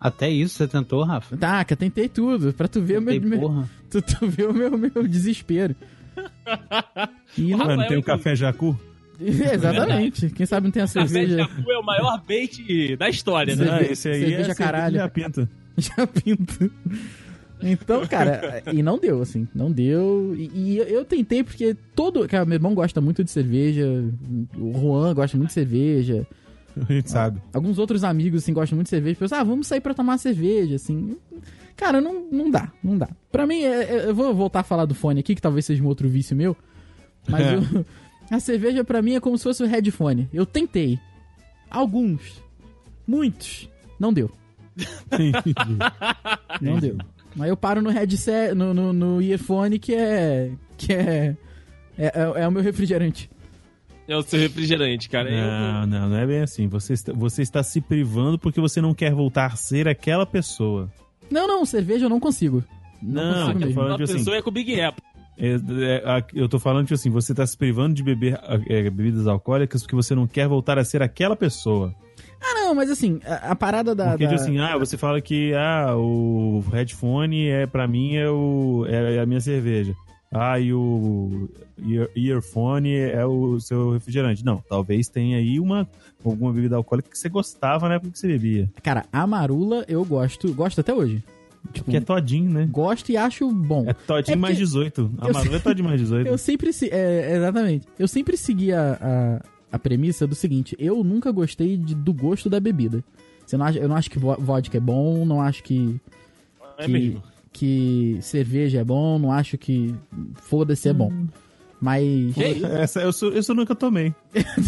E: Até isso você tentou, Rafa?
B: taca, tentei tudo, pra tu ver o meu,
E: Tentei,
B: meu-
E: porra. (laughs)
B: tu, tu ver o meu, meu desespero. (laughs) E não,
D: Mano, tem um
C: inclusive.
D: café jacu? (laughs)
B: exatamente, quem sabe não tem a
C: Café
B: cerveja,
C: Jacu é o maior bait da história, né?
B: Cerve-
D: Ah, esse aí
B: cerveja
D: é
B: caralho.
D: cerveja pinta.
B: já pinto. Então, cara, e não deu, assim, não deu. E, e eu, tentei porque todo. Cara, meu irmão gosta muito de cerveja, o Juan gosta muito de cerveja.
D: A gente sabe.
B: alguns outros amigos, assim, gostam muito de cerveja. Pensam, ah, vamos sair pra tomar cerveja, assim. Cara, não, não dá, não dá. Pra mim, é- é- eu vou voltar a falar do fone aqui, que talvez seja um outro vício meu. Mas
D: É.
B: eu- a cerveja pra mim é como se fosse o headphone. Eu tentei. Alguns. Muitos. Não deu. Não deu. Aí eu paro no headset, no, no, no earphone, que é. Que é. É, é- é o meu refrigerante.
C: É o seu refrigerante, cara. Eu-
D: Não, não, não é bem assim. Você está, você está se privando porque você não quer voltar a ser aquela pessoa.
B: Não, não, cerveja eu não consigo.
D: Não,
B: consigo
D: falando
C: Uma
D: de assim.
C: pessoa é com o Big Apple.
D: É, é, eu tô falando, tipo assim, você tá se privando de beber é, bebidas alcoólicas porque você não quer voltar a ser aquela pessoa.
B: Ah, não, mas assim, a, a parada da.
D: Porque,
B: da-
D: assim, ah, você fala que ah, o headphone é, pra mim, é, o, é a minha cerveja. Ah, e o ear- earphone é o seu refrigerante. Não, talvez tenha aí uma, alguma bebida alcoólica que você gostava na época que você bebia.
B: Cara, a marula eu gosto, gosto até hoje. Tipo,
D: Que é todinho, né?
B: gosto e acho bom.
D: É todinho
B: É
D: mais
B: porque-
D: 18. A
B: eu
D: Maru
B: sei-
D: é todinho mais 18. (laughs)
B: Eu sempre se, é, exatamente. Eu sempre segui a, a, a premissa do seguinte: eu nunca gostei de- do gosto da bebida. Você não acha, eu não acho que vo- vodka é bom, não acho que
C: É
B: que,
C: mesmo.
B: que cerveja é bom, não acho que foda-se é bom. Mas
D: Essa eu, sou, eu sou nunca tomei.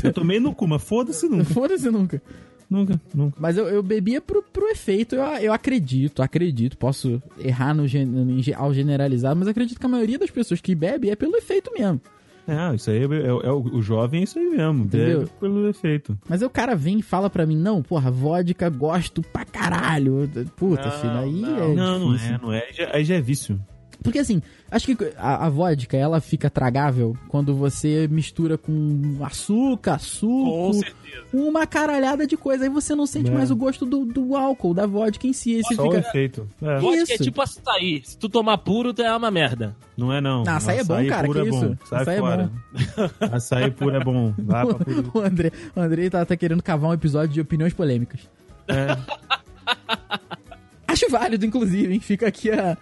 D: Eu tomei no cu, mas foda-se nunca. (laughs)
B: foda-se nunca.
D: Nunca, nunca.
B: Mas eu, eu bebia pro, pro efeito, eu, eu acredito, acredito. Posso errar no, ge- ao generalizar, mas acredito que a maioria das pessoas que bebe é pelo efeito mesmo.
D: É, isso aí é, é- é o, o jovem é isso aí mesmo.
B: Entendeu?
D: Pelo efeito.
B: Mas aí o cara vem e fala pra mim, não, porra, vodka gosto pra caralho. Puta,
C: Não,
B: filho, aí
C: não.
B: é
D: não, não
B: difícil.
D: é, não é. Aí já, aí já é vício.
B: Porque assim, acho que a, a vodka, ela fica tragável quando você mistura com açúcar,
C: Com
B: suco,
C: certeza.
B: uma caralhada de coisa. Aí você não sente
D: É.
B: mais o gosto do, do álcool, da vodka em si. Você
D: Só o
B: fica...
D: efeito. É.
C: Vodka é
B: Isso.
C: tipo açaí. Se tu tomar puro, tu é uma merda.
D: Não é não.
B: Não, açaí é bom, cara, que
D: é bom.
B: isso?
D: Sai
B: Açaí é
D: fora. açaí puro é bom. Vá pra (laughs) puro.
B: O André, o André tá, tá querendo cavar um episódio de opiniões polêmicas.
D: É. (laughs)
B: Acho válido, inclusive, hein? Fica aqui a.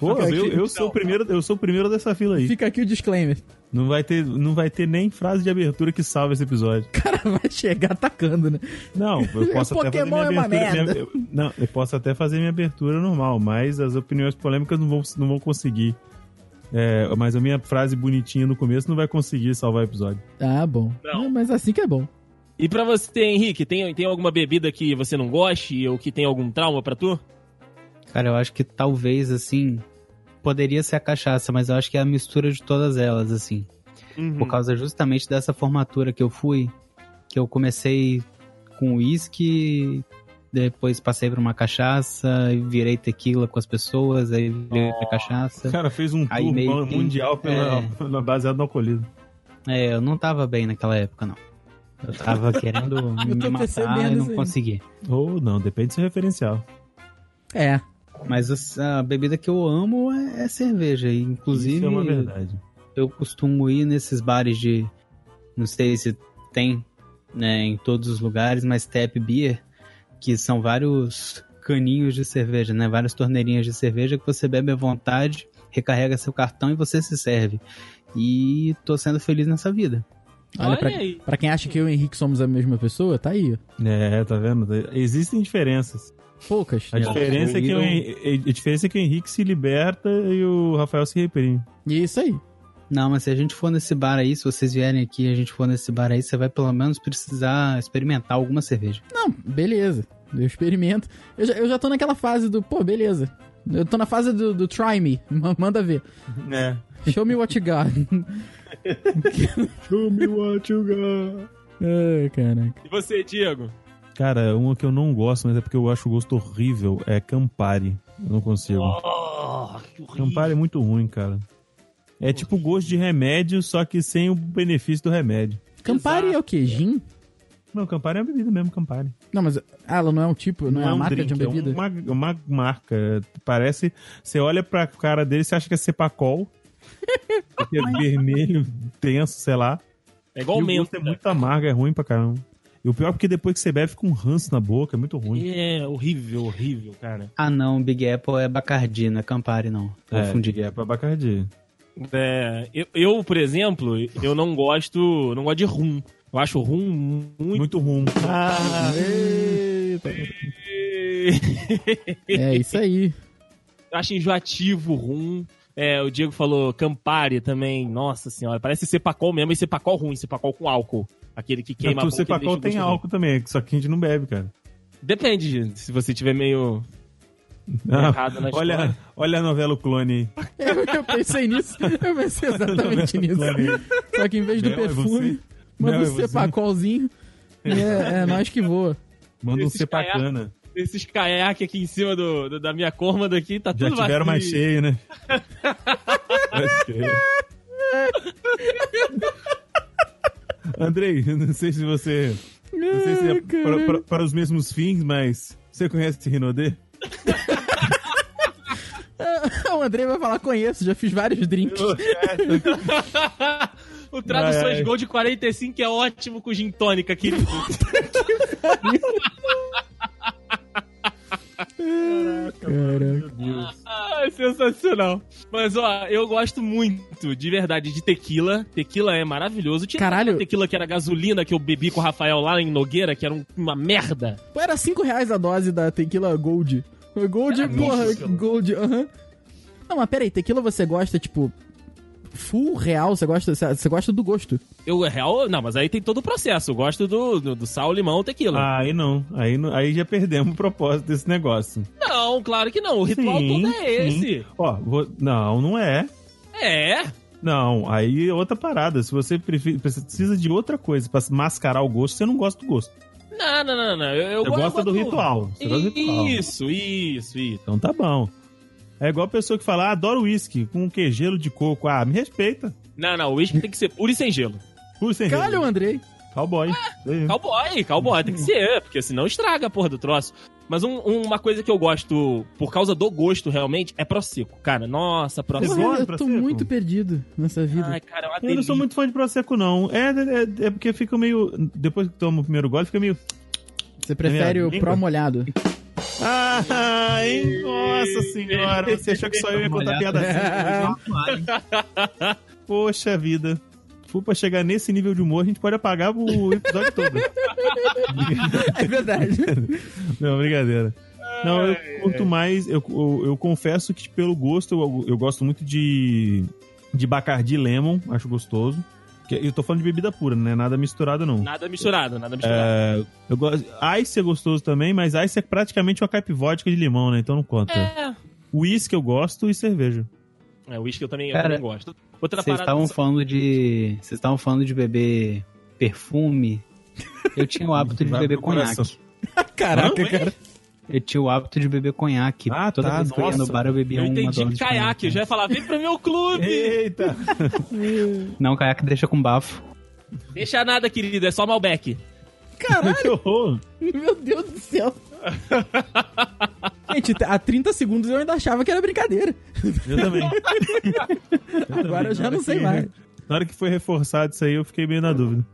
D: Pô, eu,
B: aqui.
D: eu sou o primeiro, eu sou o primeiro dessa fila aí.
B: Fica aqui o disclaimer.
D: Não vai ter, não vai ter nem frase de abertura que salve esse episódio.
B: O cara vai chegar atacando, né?
D: Não, eu (laughs) posso até fazer
B: Pokémon
D: minha
B: é uma
D: abertura.
B: merda.
D: minha- não, eu posso até fazer minha abertura normal, mas as opiniões polêmicas não vão, não vão conseguir. É, mas a minha frase bonitinha no começo não vai conseguir salvar o episódio.
B: Ah, bom.
C: Não.
B: É, Mas assim que é bom.
C: E pra você, Henrique, tem, tem alguma bebida que você não goste ou que tem algum trauma pra tu?
E: Cara, eu acho que talvez, assim, poderia ser a cachaça, mas eu acho que é a mistura de todas elas, assim.
C: Uhum.
E: Por causa justamente dessa formatura que eu fui, que eu comecei com uísque, depois passei pra uma cachaça, e virei tequila com as pessoas, aí virei pra
D: O
E: cachaça.
D: cara fez um tour
E: meio
D: mundial pela, pela (laughs) baseado no alcoolismo.
E: É, eu não tava bem naquela época, não. Eu tava (laughs) querendo me matar e não consegui.
D: Ou não, depende do seu referencial.
B: É.
E: Mas as- a bebida que eu amo é, é cerveja. e, Inclusive,
D: Isso é uma verdade.
E: eu costumo ir nesses bares de. Não sei se tem né, em todos os lugares, mas tap beer, que são vários caninhos de cerveja, né? Várias torneirinhas de cerveja que você bebe à vontade, recarrega seu cartão e você se serve. E tô sendo feliz nessa vida.
B: Olha, pra,
C: aí.
B: pra quem acha que eu e o Henrique somos a mesma pessoa, tá aí.
D: É, tá vendo? Existem diferenças.
B: Poucas.
D: A diferença, é que o, Hen- a diferença é que o Henrique se liberta e o Rafael se reprime.
B: Isso aí.
E: Não, mas se a gente for nesse bar aí, se vocês vierem aqui e a gente for nesse bar aí, você vai pelo menos precisar experimentar alguma cerveja.
B: Não, beleza. Eu experimento. Eu já, eu já tô naquela fase do, pô, beleza. Eu tô na fase do, do try me. Ma- Manda ver.
D: É.
B: Show me what you got. (laughs)
D: Show me what you got.
B: Ai, caraca.
C: E você, Diego?
D: Cara, uma que eu não gosto, mas é porque eu acho o gosto horrível, é Campari. Eu não consigo.
C: Oh, que horrível.
D: Campari é muito ruim, cara. É tipo gosto de remédio, só que sem o benefício do remédio.
B: Campari
C: Exato.
B: é o quê? Gin?
D: Não, Campari é uma bebida mesmo, Campari.
B: Não, mas ah, ela não é um tipo, não, é a
D: um
B: marca
D: drink,
B: de uma bebida?
D: É uma, uma marca. Parece. Você olha pra cara dele e acha que é Cepacol. (laughs) porque é vermelho, tenso, sei lá.
C: É igual
D: e o gosto é muito amargo, é ruim pra caramba. E o pior é porque depois que você bebe, fica um ranço na boca, é muito ruim.
C: É horrível, horrível, cara.
E: Ah, não, Big Apple é Bacardi, não é Campari, não. Confundi.
D: É, é pra Bacardi.
C: É, eu, eu, por exemplo, eu não gosto, não gosto de rum. Eu acho rum muito.
D: Muito ruim.
B: Ah, eita. É isso aí. (laughs)
C: Eu acho enjoativo rum. É, o Diego falou Campari também. Nossa senhora, parece Cepacol mesmo, e Cepacol ruim, Cepacol com álcool. Aquele que queima a
D: o
C: boca e
D: Cepacol
C: o
D: tem álcool também, só que a gente não bebe, cara.
C: Depende, se você tiver meio
D: Ah,
C: errado na
D: olha,
C: história.
D: olha a novela o Clone aí. (laughs)
B: Eu, eu pensei nisso. Eu pensei (laughs) exatamente nisso. Só que em vez do
D: Mel, é
B: perfume,
D: você?
B: manda
D: Mel,
B: um
D: é
B: cepacolzinho. E é, é nós que voa.
D: Manda um Cepacana.
C: Esses caiaques aqui em cima do, do- da minha cômoda aqui, tá
D: Já
C: tudo
D: tiveram mais
C: vazio.
D: cheio, né? (laughs) Pode crer. Andrei, (laughs) não sei se você. Não sei se é
B: Ai,
D: para, para- para os mesmos fins, mas. Você conhece esse Rinodê? (laughs)
B: o André vai falar, conheço, já fiz vários drinks. (laughs)
C: o Traduções
D: Ai, ai.
C: Gol de 45 é ótimo com gin tônica, querido.
B: Caraca.
C: Ah, sensacional. Mas, ó, eu gosto muito, de verdade, de tequila. Tequila é maravilhoso. Tinha
B: Caralho.
C: tequila que era gasolina que eu bebi com o Rafael lá em Nogueira, que era um- uma merda.
B: Pô, era 5 reais a dose da tequila Gold. Gold,
C: Era
B: porra,
C: isso.
B: Gold, aham. Não, mas peraí, tequila você gosta, tipo, full real? Você gosta, você gosta do gosto?
C: Eu, real, não, mas aí tem todo o processo. Eu gosto do, do, do sal, limão, tequila.
D: Ah, aí não. Aí, aí já perdemos o propósito desse negócio.
C: Não, claro que não. O ritual
D: Sim,
C: todo é esse.
D: sim. Ó, vou- não, não é.
C: É.
D: Não, aí é outra parada. Se você precisa de outra coisa pra mascarar o gosto, você não gosta do gosto.
C: Não, não, não, não. Eu, eu eu
D: do
C: gosto-
D: ritual. Você gosta do ritual.
C: Isso, isso, isso.
D: Então tá bom. É igual a pessoa que fala, ah, adoro uísque com o quê? Gelo de coco. Ah, me respeita.
C: Não, não, o uísque tem que ser puro e sem gelo.
D: Puro sem
B: Calha o
D: gelo.
B: Andrei.
D: Cowboy. Aí.
C: Cowboy, cowboy, tem que ser, porque senão estraga a porra do troço. Mas um- uma coisa que eu gosto, por causa do gosto realmente, é Prosecco. Cara, nossa, Prosecco.
D: de
B: eu tô
D: Prosecco?
B: muito perdido nessa vida.
C: Ai, cara, é uma
D: Eu não sou muito fã de Prosecco, não. É, é, é porque fica meio... Depois que toma o primeiro gole, fica meio...
B: Você prefere
D: minha
B: o pró molhado?
D: Ah, hein? Nossa senhora. Você achou que só eu ia contar piada assim? (laughs) Poxa vida. Se for pra chegar nesse nível de humor, a gente pode apagar o episódio todo. (laughs)
B: É verdade.
D: Não, brincadeira. Não, eu curto mais. Eu, eu, eu confesso que pelo gosto, eu, eu gosto muito de, de Bacardi Lemon, acho gostoso. Que- Eu tô falando de bebida pura, não é nada misturado, não.
C: Nada misturado, nada misturado.
D: É, eu gosto. Ice é gostoso também, mas Ice é praticamente uma caipivódica de limão, né? Então não conta.
C: É.
D: Whisky eu gosto e cerveja.
C: É, o uísque eu também, eu
E: Cara,
C: também gosto. Outra
E: Vocês
C: parada.
E: estavam falando de. Vocês estavam falando de beber perfume. Eu tinha o hábito de beber conhaque. (laughs)
B: Caraca,
C: Não,
B: cara.
E: Eu tinha o hábito de beber conhaque.
D: Ah,
E: Toda
D: tá,
E: vez que eu ia no
D: nossa.
E: bar eu bebia
C: Eu
E: uma
C: entendi
E: dose de
C: caiaque, eu já ia falar, vem pro meu clube!
D: Eita! (laughs)
E: Não, caiaque deixa com bafo.
C: Deixa nada, querido, é só Malbec. (laughs)
D: que horror!
B: Meu Deus do céu. Gente, há 30 segundos eu ainda achava que era brincadeira.
D: Eu também. (laughs) Eu
B: Agora
D: também.
B: eu já não sei
D: que-
B: mais.
D: Na hora que foi reforçado isso aí, eu fiquei meio na dúvida.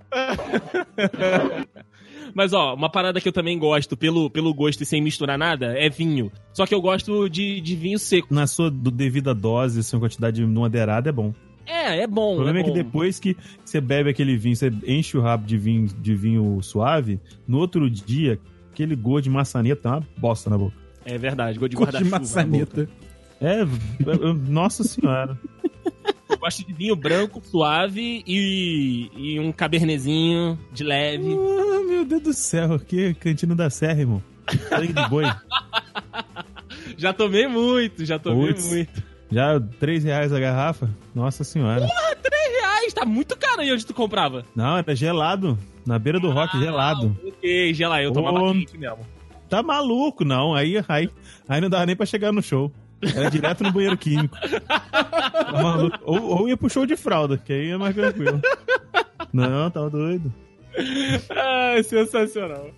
C: Mas, ó, uma parada que eu também gosto, pelo, pelo gosto e sem misturar nada, é vinho. Só que eu gosto de, de vinho seco.
D: Na sua do- devida dose, assim, uma quantidade moderada, é bom.
C: É, é bom.
D: O problema é, que
C: bom.
D: depois que você bebe aquele vinho, você enche o rabo de vinho, de vinho suave, no outro dia, aquele gosto de maçaneta é uma bosta na boca.
C: É verdade, gosto de
B: Gosto de
C: guarda-chuva. na boca.
B: maçaneta.
D: É, é, é, nossa senhora. (laughs)
C: Gosto de vinho branco, suave e, e um cabernezinho de leve.
D: Ah, meu Deus do céu, que cantina da Serra, irmão. Sangue de boi. (laughs)
C: Já tomei muito, já tomei
D: Putz.
C: muito.
D: Já 3 reais a garrafa? Nossa senhora.
C: Reais, tá muito caro aí onde tu comprava.
D: Não, era gelado. Na beira do rock, gelado.
C: Ah, ok, gela, eu tomava
D: Ô.
C: quente mesmo.
D: Tá maluco, não. Aí, aí, aí não dava nem pra chegar no show. Era direto no banheiro químico. Ou, ou ia pro show de fralda, que aí é mais tranquilo. Não, tá doido.
C: Ai, sensacional.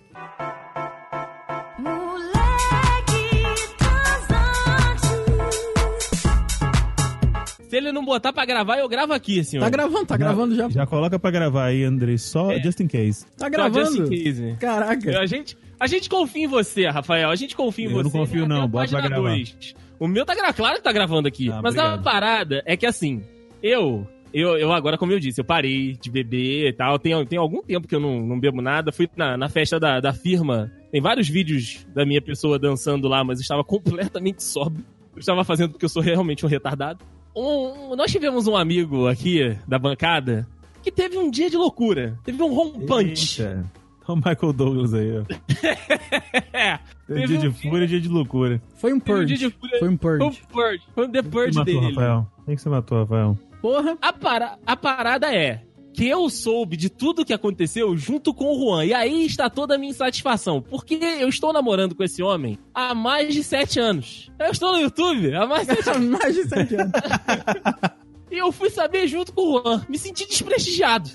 C: Se ele não botar pra gravar, eu gravo aqui, senhor.
B: Tá gravando, tá gravando já.
D: Já coloca pra gravar aí, André, só
C: É.
D: just in case.
B: Tá
C: Só
B: gravando.
C: just in case.
B: Caraca.
C: A gente, a gente confia em você, Rafael. A gente confia em
D: Eu não
C: você.
D: confio,
C: Até
D: não.
C: a
D: Bota pra gravar.
C: dois. O meu tá gravando. Claro que tá gravando aqui.
D: Ah,
C: Mas a
D: obrigado.
C: parada é que assim, eu. Eu, eu agora, como eu disse, eu parei de beber e tal. Tem, tem algum tempo que eu não, não bebo nada. Fui na, na festa da, da firma. Tem vários vídeos da minha pessoa dançando lá, mas eu estava completamente sóbrio. Eu estava fazendo porque eu sou realmente um retardado. Um- nós tivemos um amigo aqui da bancada que teve um dia de loucura. Teve um rompante.
D: Eita. O Michael Douglas aí, ó. (laughs)
C: É.
D: Tem dia de
C: um-
D: fúria e dia de loucura.
B: Foi um
C: Teve um
B: purge.
C: de fúria.
B: Foi um
C: Foi um
B: purge.
C: purge. Foi um The
D: Quem
C: Purge
D: matou,
C: dele.
D: Rafael? Quem que você matou, Rafael?
B: Porra.
C: A, para- a parada é que eu soube de tudo que aconteceu junto com o Juan. E aí está toda a minha insatisfação. Porque eu estou namorando com esse homem há mais de sete anos. Eu estou no YouTube há mais de sete (laughs) anos.
B: Mais de sete anos. (laughs)
C: E eu fui saber junto com o Juan. Me senti desprestigiado.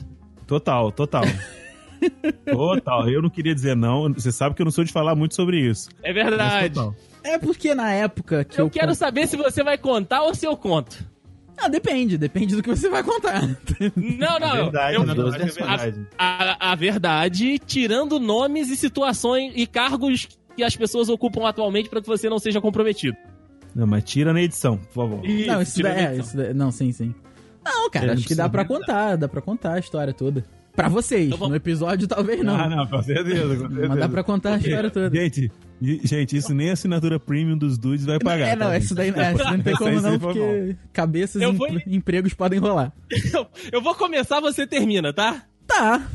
D: Total, total. Total. Eu não queria dizer não. Você sabe que eu não sou de falar muito sobre isso.
C: É verdade.
B: É porque na época que
C: Eu
B: eu.
C: quero
B: con-
C: saber se você vai contar ou se eu conto.
B: Ah, depende, depende do que você vai contar.
C: Não, não.
D: É verdade,
C: eu,
E: duas
D: verdade, é verdade.
C: a, a verdade, tirando nomes e situações e cargos que as pessoas ocupam atualmente para que você não seja comprometido.
D: Não, mas tira na edição, por favor.
B: não, isso daí,
C: da
B: é, isso daí- Não, sim, sim. Não, cara, acho
D: não
B: que dá
D: nem
B: contar, dá pra contar a história toda. Pra vocês,
C: Então vamos-
B: no episódio talvez não.
D: Ah, não, com certeza, com certeza.
B: Mas dá pra contar a história toda.
D: Gente, gente, isso nem a assinatura premium dos dudes vai pagar.
B: é, não,
D: tá,
B: isso daí, é, isso não tem como não, porque cabeças e
C: vou-
B: empre- (laughs) empregos podem rolar. (laughs)
C: Eu, eu vou começar, você termina, tá?
B: Tá.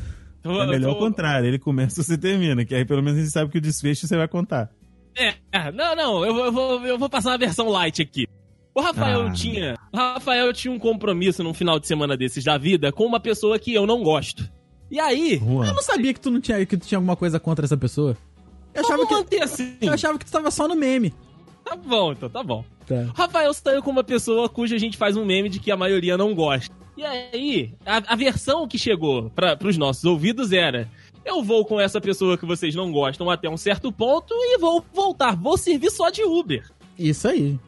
D: É melhor o contrário, ele começa e você termina, que aí pelo menos a gente sabe que o desfecho você vai contar.
C: É, é, não, não, eu, vou- eu vou, eu vou passar uma versão light aqui. O Rafael
D: Ah.
C: tinha. O Rafael tinha um compromisso num final de semana desses da vida com uma pessoa que eu não gosto. E aí,
D: Juan,
B: Eu não sabia que tu não tinha, que tu tinha alguma coisa contra essa pessoa. Eu achava,
C: vamos
B: que,
C: assim.
B: eu achava que tu tava só no meme.
C: Tá bom, então, tá bom.
B: Tá.
C: O Rafael saiu com uma pessoa cuja a gente faz um meme de que a maioria não gosta. E aí, a, a versão que chegou para pros nossos ouvidos era: eu vou com essa pessoa que vocês não gostam até um certo ponto e vou voltar. Vou servir só de Uber.
B: Isso aí.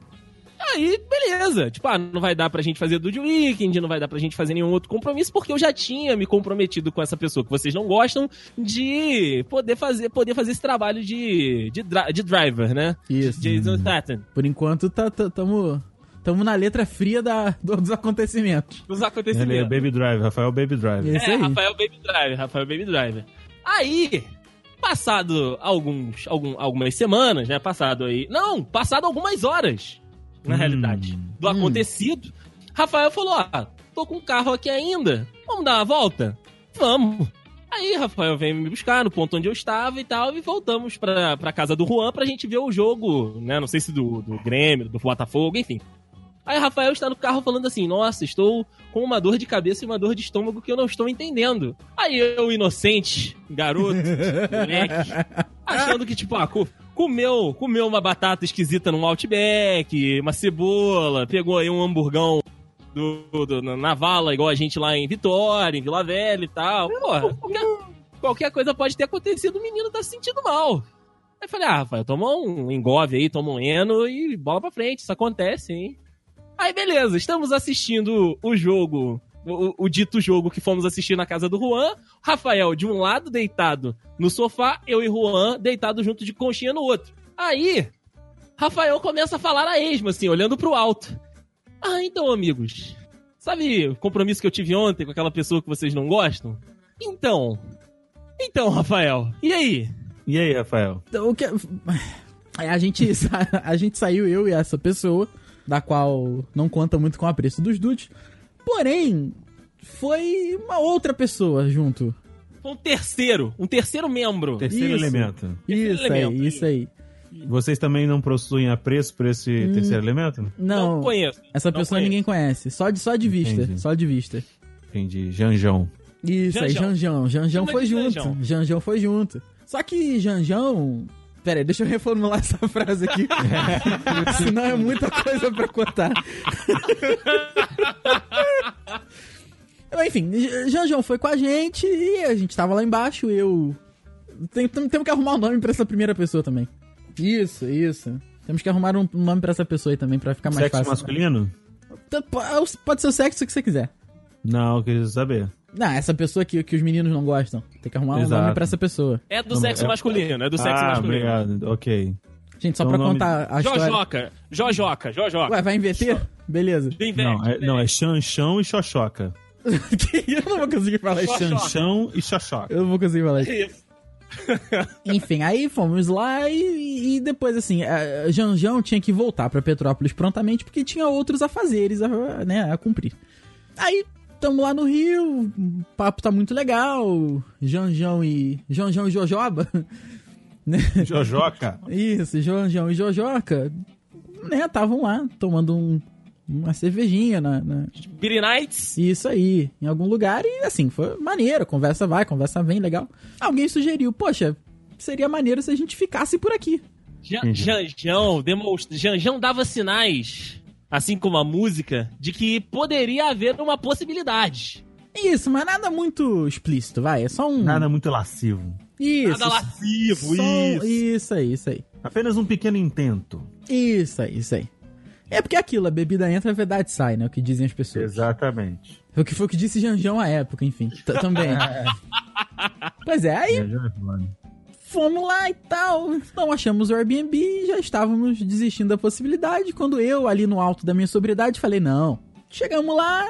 C: Aí, beleza. Tipo, ah, não vai dar pra gente fazer Dude Weekend, não vai dar pra gente fazer nenhum outro compromisso, porque eu já tinha me comprometido com essa pessoa que vocês não gostam de poder fazer, poder fazer esse trabalho de, de, de driver, né?
B: Isso.
C: Jason Statham.
B: Por enquanto, tá, tá, tamo, tamo na letra fria da, do- dos acontecimentos.
C: Os
D: ele é
C: acontecimentos.
D: Baby Driver, Rafael Baby Driver.
C: É,
B: aí.
C: Rafael Baby Driver, Rafael Baby Driver. Aí, passado alguns, algum, algumas semanas, né? Passado aí. Não, passado algumas horas, na
D: Hum.
C: realidade, do
B: Hum.
C: acontecido. Rafael falou: Ah, tô com o carro aqui ainda. Vamos dar uma volta? Vamos. Aí, Rafael veio me buscar no ponto onde eu estava e tal, e voltamos pra, pra casa do Juan pra gente ver o jogo, né? Não sei se do, do Grêmio, do Botafogo, enfim. Aí, Rafael está no carro falando assim: Nossa, estou com uma dor de cabeça e uma dor de estômago que eu não estou entendendo. Aí eu, inocente, garoto, (laughs) moleque, achando que, tipo, ah, co- comeu, comeu uma batata esquisita num Outback, uma cebola, pegou aí um hamburgão do, do- na vala, igual a gente lá em Vitória, em Vila Velha e tal. Porra, qualquer, qualquer coisa pode ter acontecido, o menino tá se sentindo mal. Aí eu falei, ah, Rafael, toma um engove aí, toma um eno e bola pra frente, isso acontece, hein? Aí beleza, estamos assistindo o jogo, o, o dito jogo que fomos assistir na casa do Juan. Rafael de um lado deitado no sofá, eu e Juan deitado junto de conchinha no outro. Aí, Rafael começa a falar a esmo, assim, olhando pro alto. Ah, então, amigos, sabe o compromisso que eu tive ontem com aquela pessoa que vocês não gostam? Então, então, Rafael, e aí?
D: E aí, Rafael?
B: Então, O que... Aí a gente, (laughs) a gente saiu, eu e essa pessoa, da qual não conta muito com o apreço dos dudes, Porém, foi uma outra pessoa junto.
C: Um terceiro, um terceiro membro.
D: Terceiro
B: Isso.
D: elemento.
C: Terceiro
B: Isso
C: elemento.
B: aí, isso aí.
D: Vocês também não possuem apreço por esse
B: Hum.
D: terceiro elemento?
B: Não,
C: Não conheço.
B: essa
C: não
B: pessoa
C: conheço.
B: ninguém conhece. Só de, só de vista.
D: Entendi.
B: Só de vista.
D: Entendi. Janjão.
B: Isso aí,
C: Janjão.
B: Janjão. Janjão
C: Chama
B: foi junto.
C: Janjão.
B: Janjão foi junto. Só que Janjão. Pera aí, deixa eu reformular essa (laughs) frase aqui. (laughs) Senão é muita coisa pra contar. (laughs) Enfim, Janjão foi com a gente e a gente tava lá embaixo. Eu. Tem- tem- Temos que arrumar um nome pra essa primeira pessoa também. Isso, isso. Temos que arrumar um nome pra essa pessoa aí também, pra ficar mais
D: Sexo
B: fácil.
D: masculino?
B: Tá, po- Pode ser o sexo que você quiser.
D: Não, eu queria saber.
B: Não, essa pessoa que, que os meninos não gostam. Tem que arrumar um
D: Exato.
B: nome pra essa pessoa.
C: É do
D: Não,
C: sexo
D: é-
C: masculino, é do sexo
D: ah,
C: masculino.
D: obrigado. Ok.
B: Gente, só
D: Então
B: pra
D: o nome-
B: contar a história.
C: Jojoca, Jojoca, Jojoca.
B: Ué, vai inverter? Beleza.
C: Bem
D: Não, é, não, é chanchão e xoxoca. (laughs)
B: Que eu não vou conseguir falar isso.
D: Chanchão e xoxoca.
B: Eu não vou conseguir falar isso.
C: Isso. (laughs)
B: Enfim, aí fomos lá e, e depois, assim, a Janjão tinha que voltar pra Petrópolis prontamente porque tinha outros afazeres a, né, a cumprir. Aí, tamo lá no Rio, o papo tá muito legal. Janjão e. Janjão e Jojoba. (laughs) né?
D: Jojoca.
B: Isso, Janjão e Jojoca, né, estavam lá tomando um- uma cervejinha na- na,
C: Beery Nights.
B: Isso aí, em algum lugar e assim, foi maneiro, conversa vai, conversa vem, legal. Alguém sugeriu, poxa, seria maneiro se a gente ficasse por aqui.
C: Jan- Janjão, demonstra... Janjão dava sinais, assim como a música, de que poderia haver uma possibilidade.
B: Isso, mas nada muito explícito, vai, é só um...
D: Nada muito lascivo.
B: Isso,
C: Nada lascivo,
B: só-
C: isso.
B: Isso aí, isso aí.
D: Apenas um pequeno intento.
B: Isso aí, isso aí. É porque aquilo, a bebida entra, a verdade sai, né? O que dizem as pessoas.
D: Exatamente.
B: Foi o que foi o que disse Janjão à época, enfim. Também. (laughs) pois é, aí fomos lá e tal. Não achamos o Airbnb e já estávamos desistindo da possibilidade. Quando eu, ali no alto da minha sobriedade, falei: não. Chegamos lá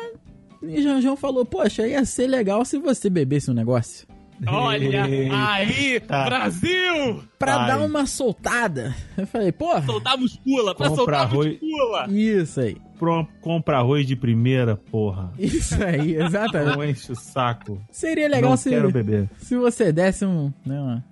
B: e Janjão falou: Poxa, ia ser legal se você bebesse um negócio.
C: Olha aí,
D: Tá.
C: Brasil!
B: Pra
D: Ai.
B: dar uma soltada. Eu falei: Porra,
C: Soltar muscula, pra soltar
D: arroz.
C: muscula.
B: isso aí.
D: Pro- compra arroz de primeira, porra.
B: Isso aí, exatamente.
D: Não enche o saco.
B: Seria legal
D: não
B: se,
D: quero beber.
B: se você desse um. Né, uma,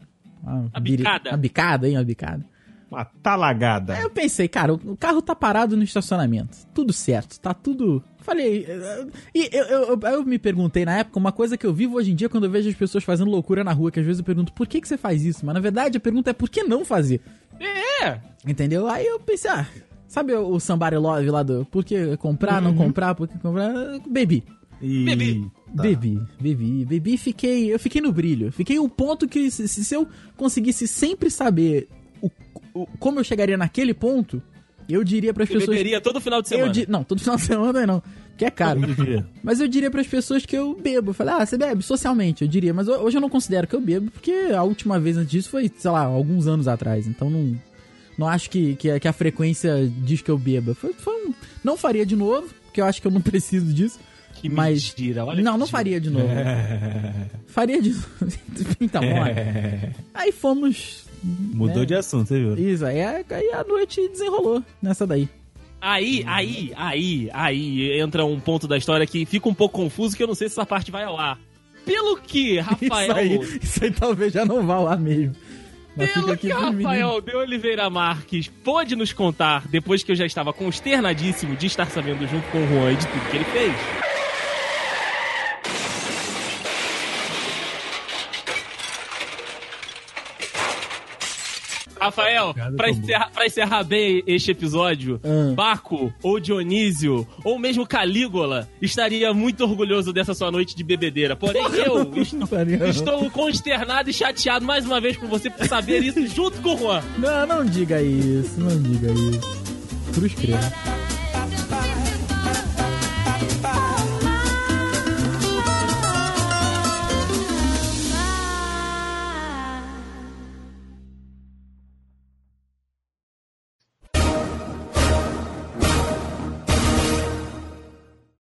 B: uma,
C: A
B: biri-
C: bicada.
B: Uma bicada, hein? Uma bicada.
D: Uma talagada.
B: Aí eu pensei, cara, o carro tá parado no estacionamento. Tudo certo, tá tudo. Falei. eh, E eu, eu, eu, eu me perguntei na época, uma coisa que eu vivo hoje em dia quando eu vejo as pessoas fazendo loucura na rua, que às vezes eu pergunto, por que, que você faz isso? Mas na verdade a pergunta é por que não fazer?
C: É,
B: Entendeu? Aí eu pensei, ah, sabe o, o Somebody Love lá do por que comprar, não comprar, por que comprar? Bebi.
D: E...
C: Bebi.
D: Tá.
B: Bebi, bebi, bebi, fiquei, eu fiquei no brilho. Fiquei um ponto que se, se eu conseguisse sempre saber o, o- como eu chegaria naquele ponto, eu diria para as pessoas
C: beberia todo final de
B: eu
C: semana.
B: di- não, todo final de semana não, que é caro. Mas eu diria para as pessoas que eu bebo. Eu falei: "Ah, você bebe socialmente", eu diria, mas ho- hoje eu não considero que eu bebo, porque a última vez antes disso foi, sei lá, alguns anos atrás. Então não não acho que, que, a- que a frequência diz que eu beba. Foi, foi um, não faria de novo, porque eu acho que eu não (laughs) preciso disso.
C: Que
B: mas
C: mentira, olha
B: não,
C: que
B: não
C: mentira.
B: faria de novo. (laughs) Faria de Então, (laughs) bom. Aí fomos.
D: Mudou
B: É.
D: de assunto, você viu?
B: Isso, aí, a- aí a noite desenrolou nessa daí.
C: Aí, aí, aí, aí entra um ponto da história que fica um pouco confuso, que eu não sei se essa parte vai ao ar. Pelo que (laughs) Rafael.
B: Isso aí, isso aí talvez já não vá lá mesmo. Mas
C: Pelo que
B: meninos.
C: Rafael de Oliveira Marques pôde nos contar depois que eu já estava consternadíssimo de estar sabendo junto com o Juan de tudo que ele fez. Rafael, pra encerrar, pra encerrar bem este episódio,
B: Ah.
C: Baco ou Dionísio ou mesmo Calígula estaria muito orgulhoso dessa sua noite de bebedeira. Porém, eu estou, estou consternado e chateado mais uma vez por você por saber isso junto com o Juan.
B: Não, não diga isso, não diga isso. Cruz.
F: Bye.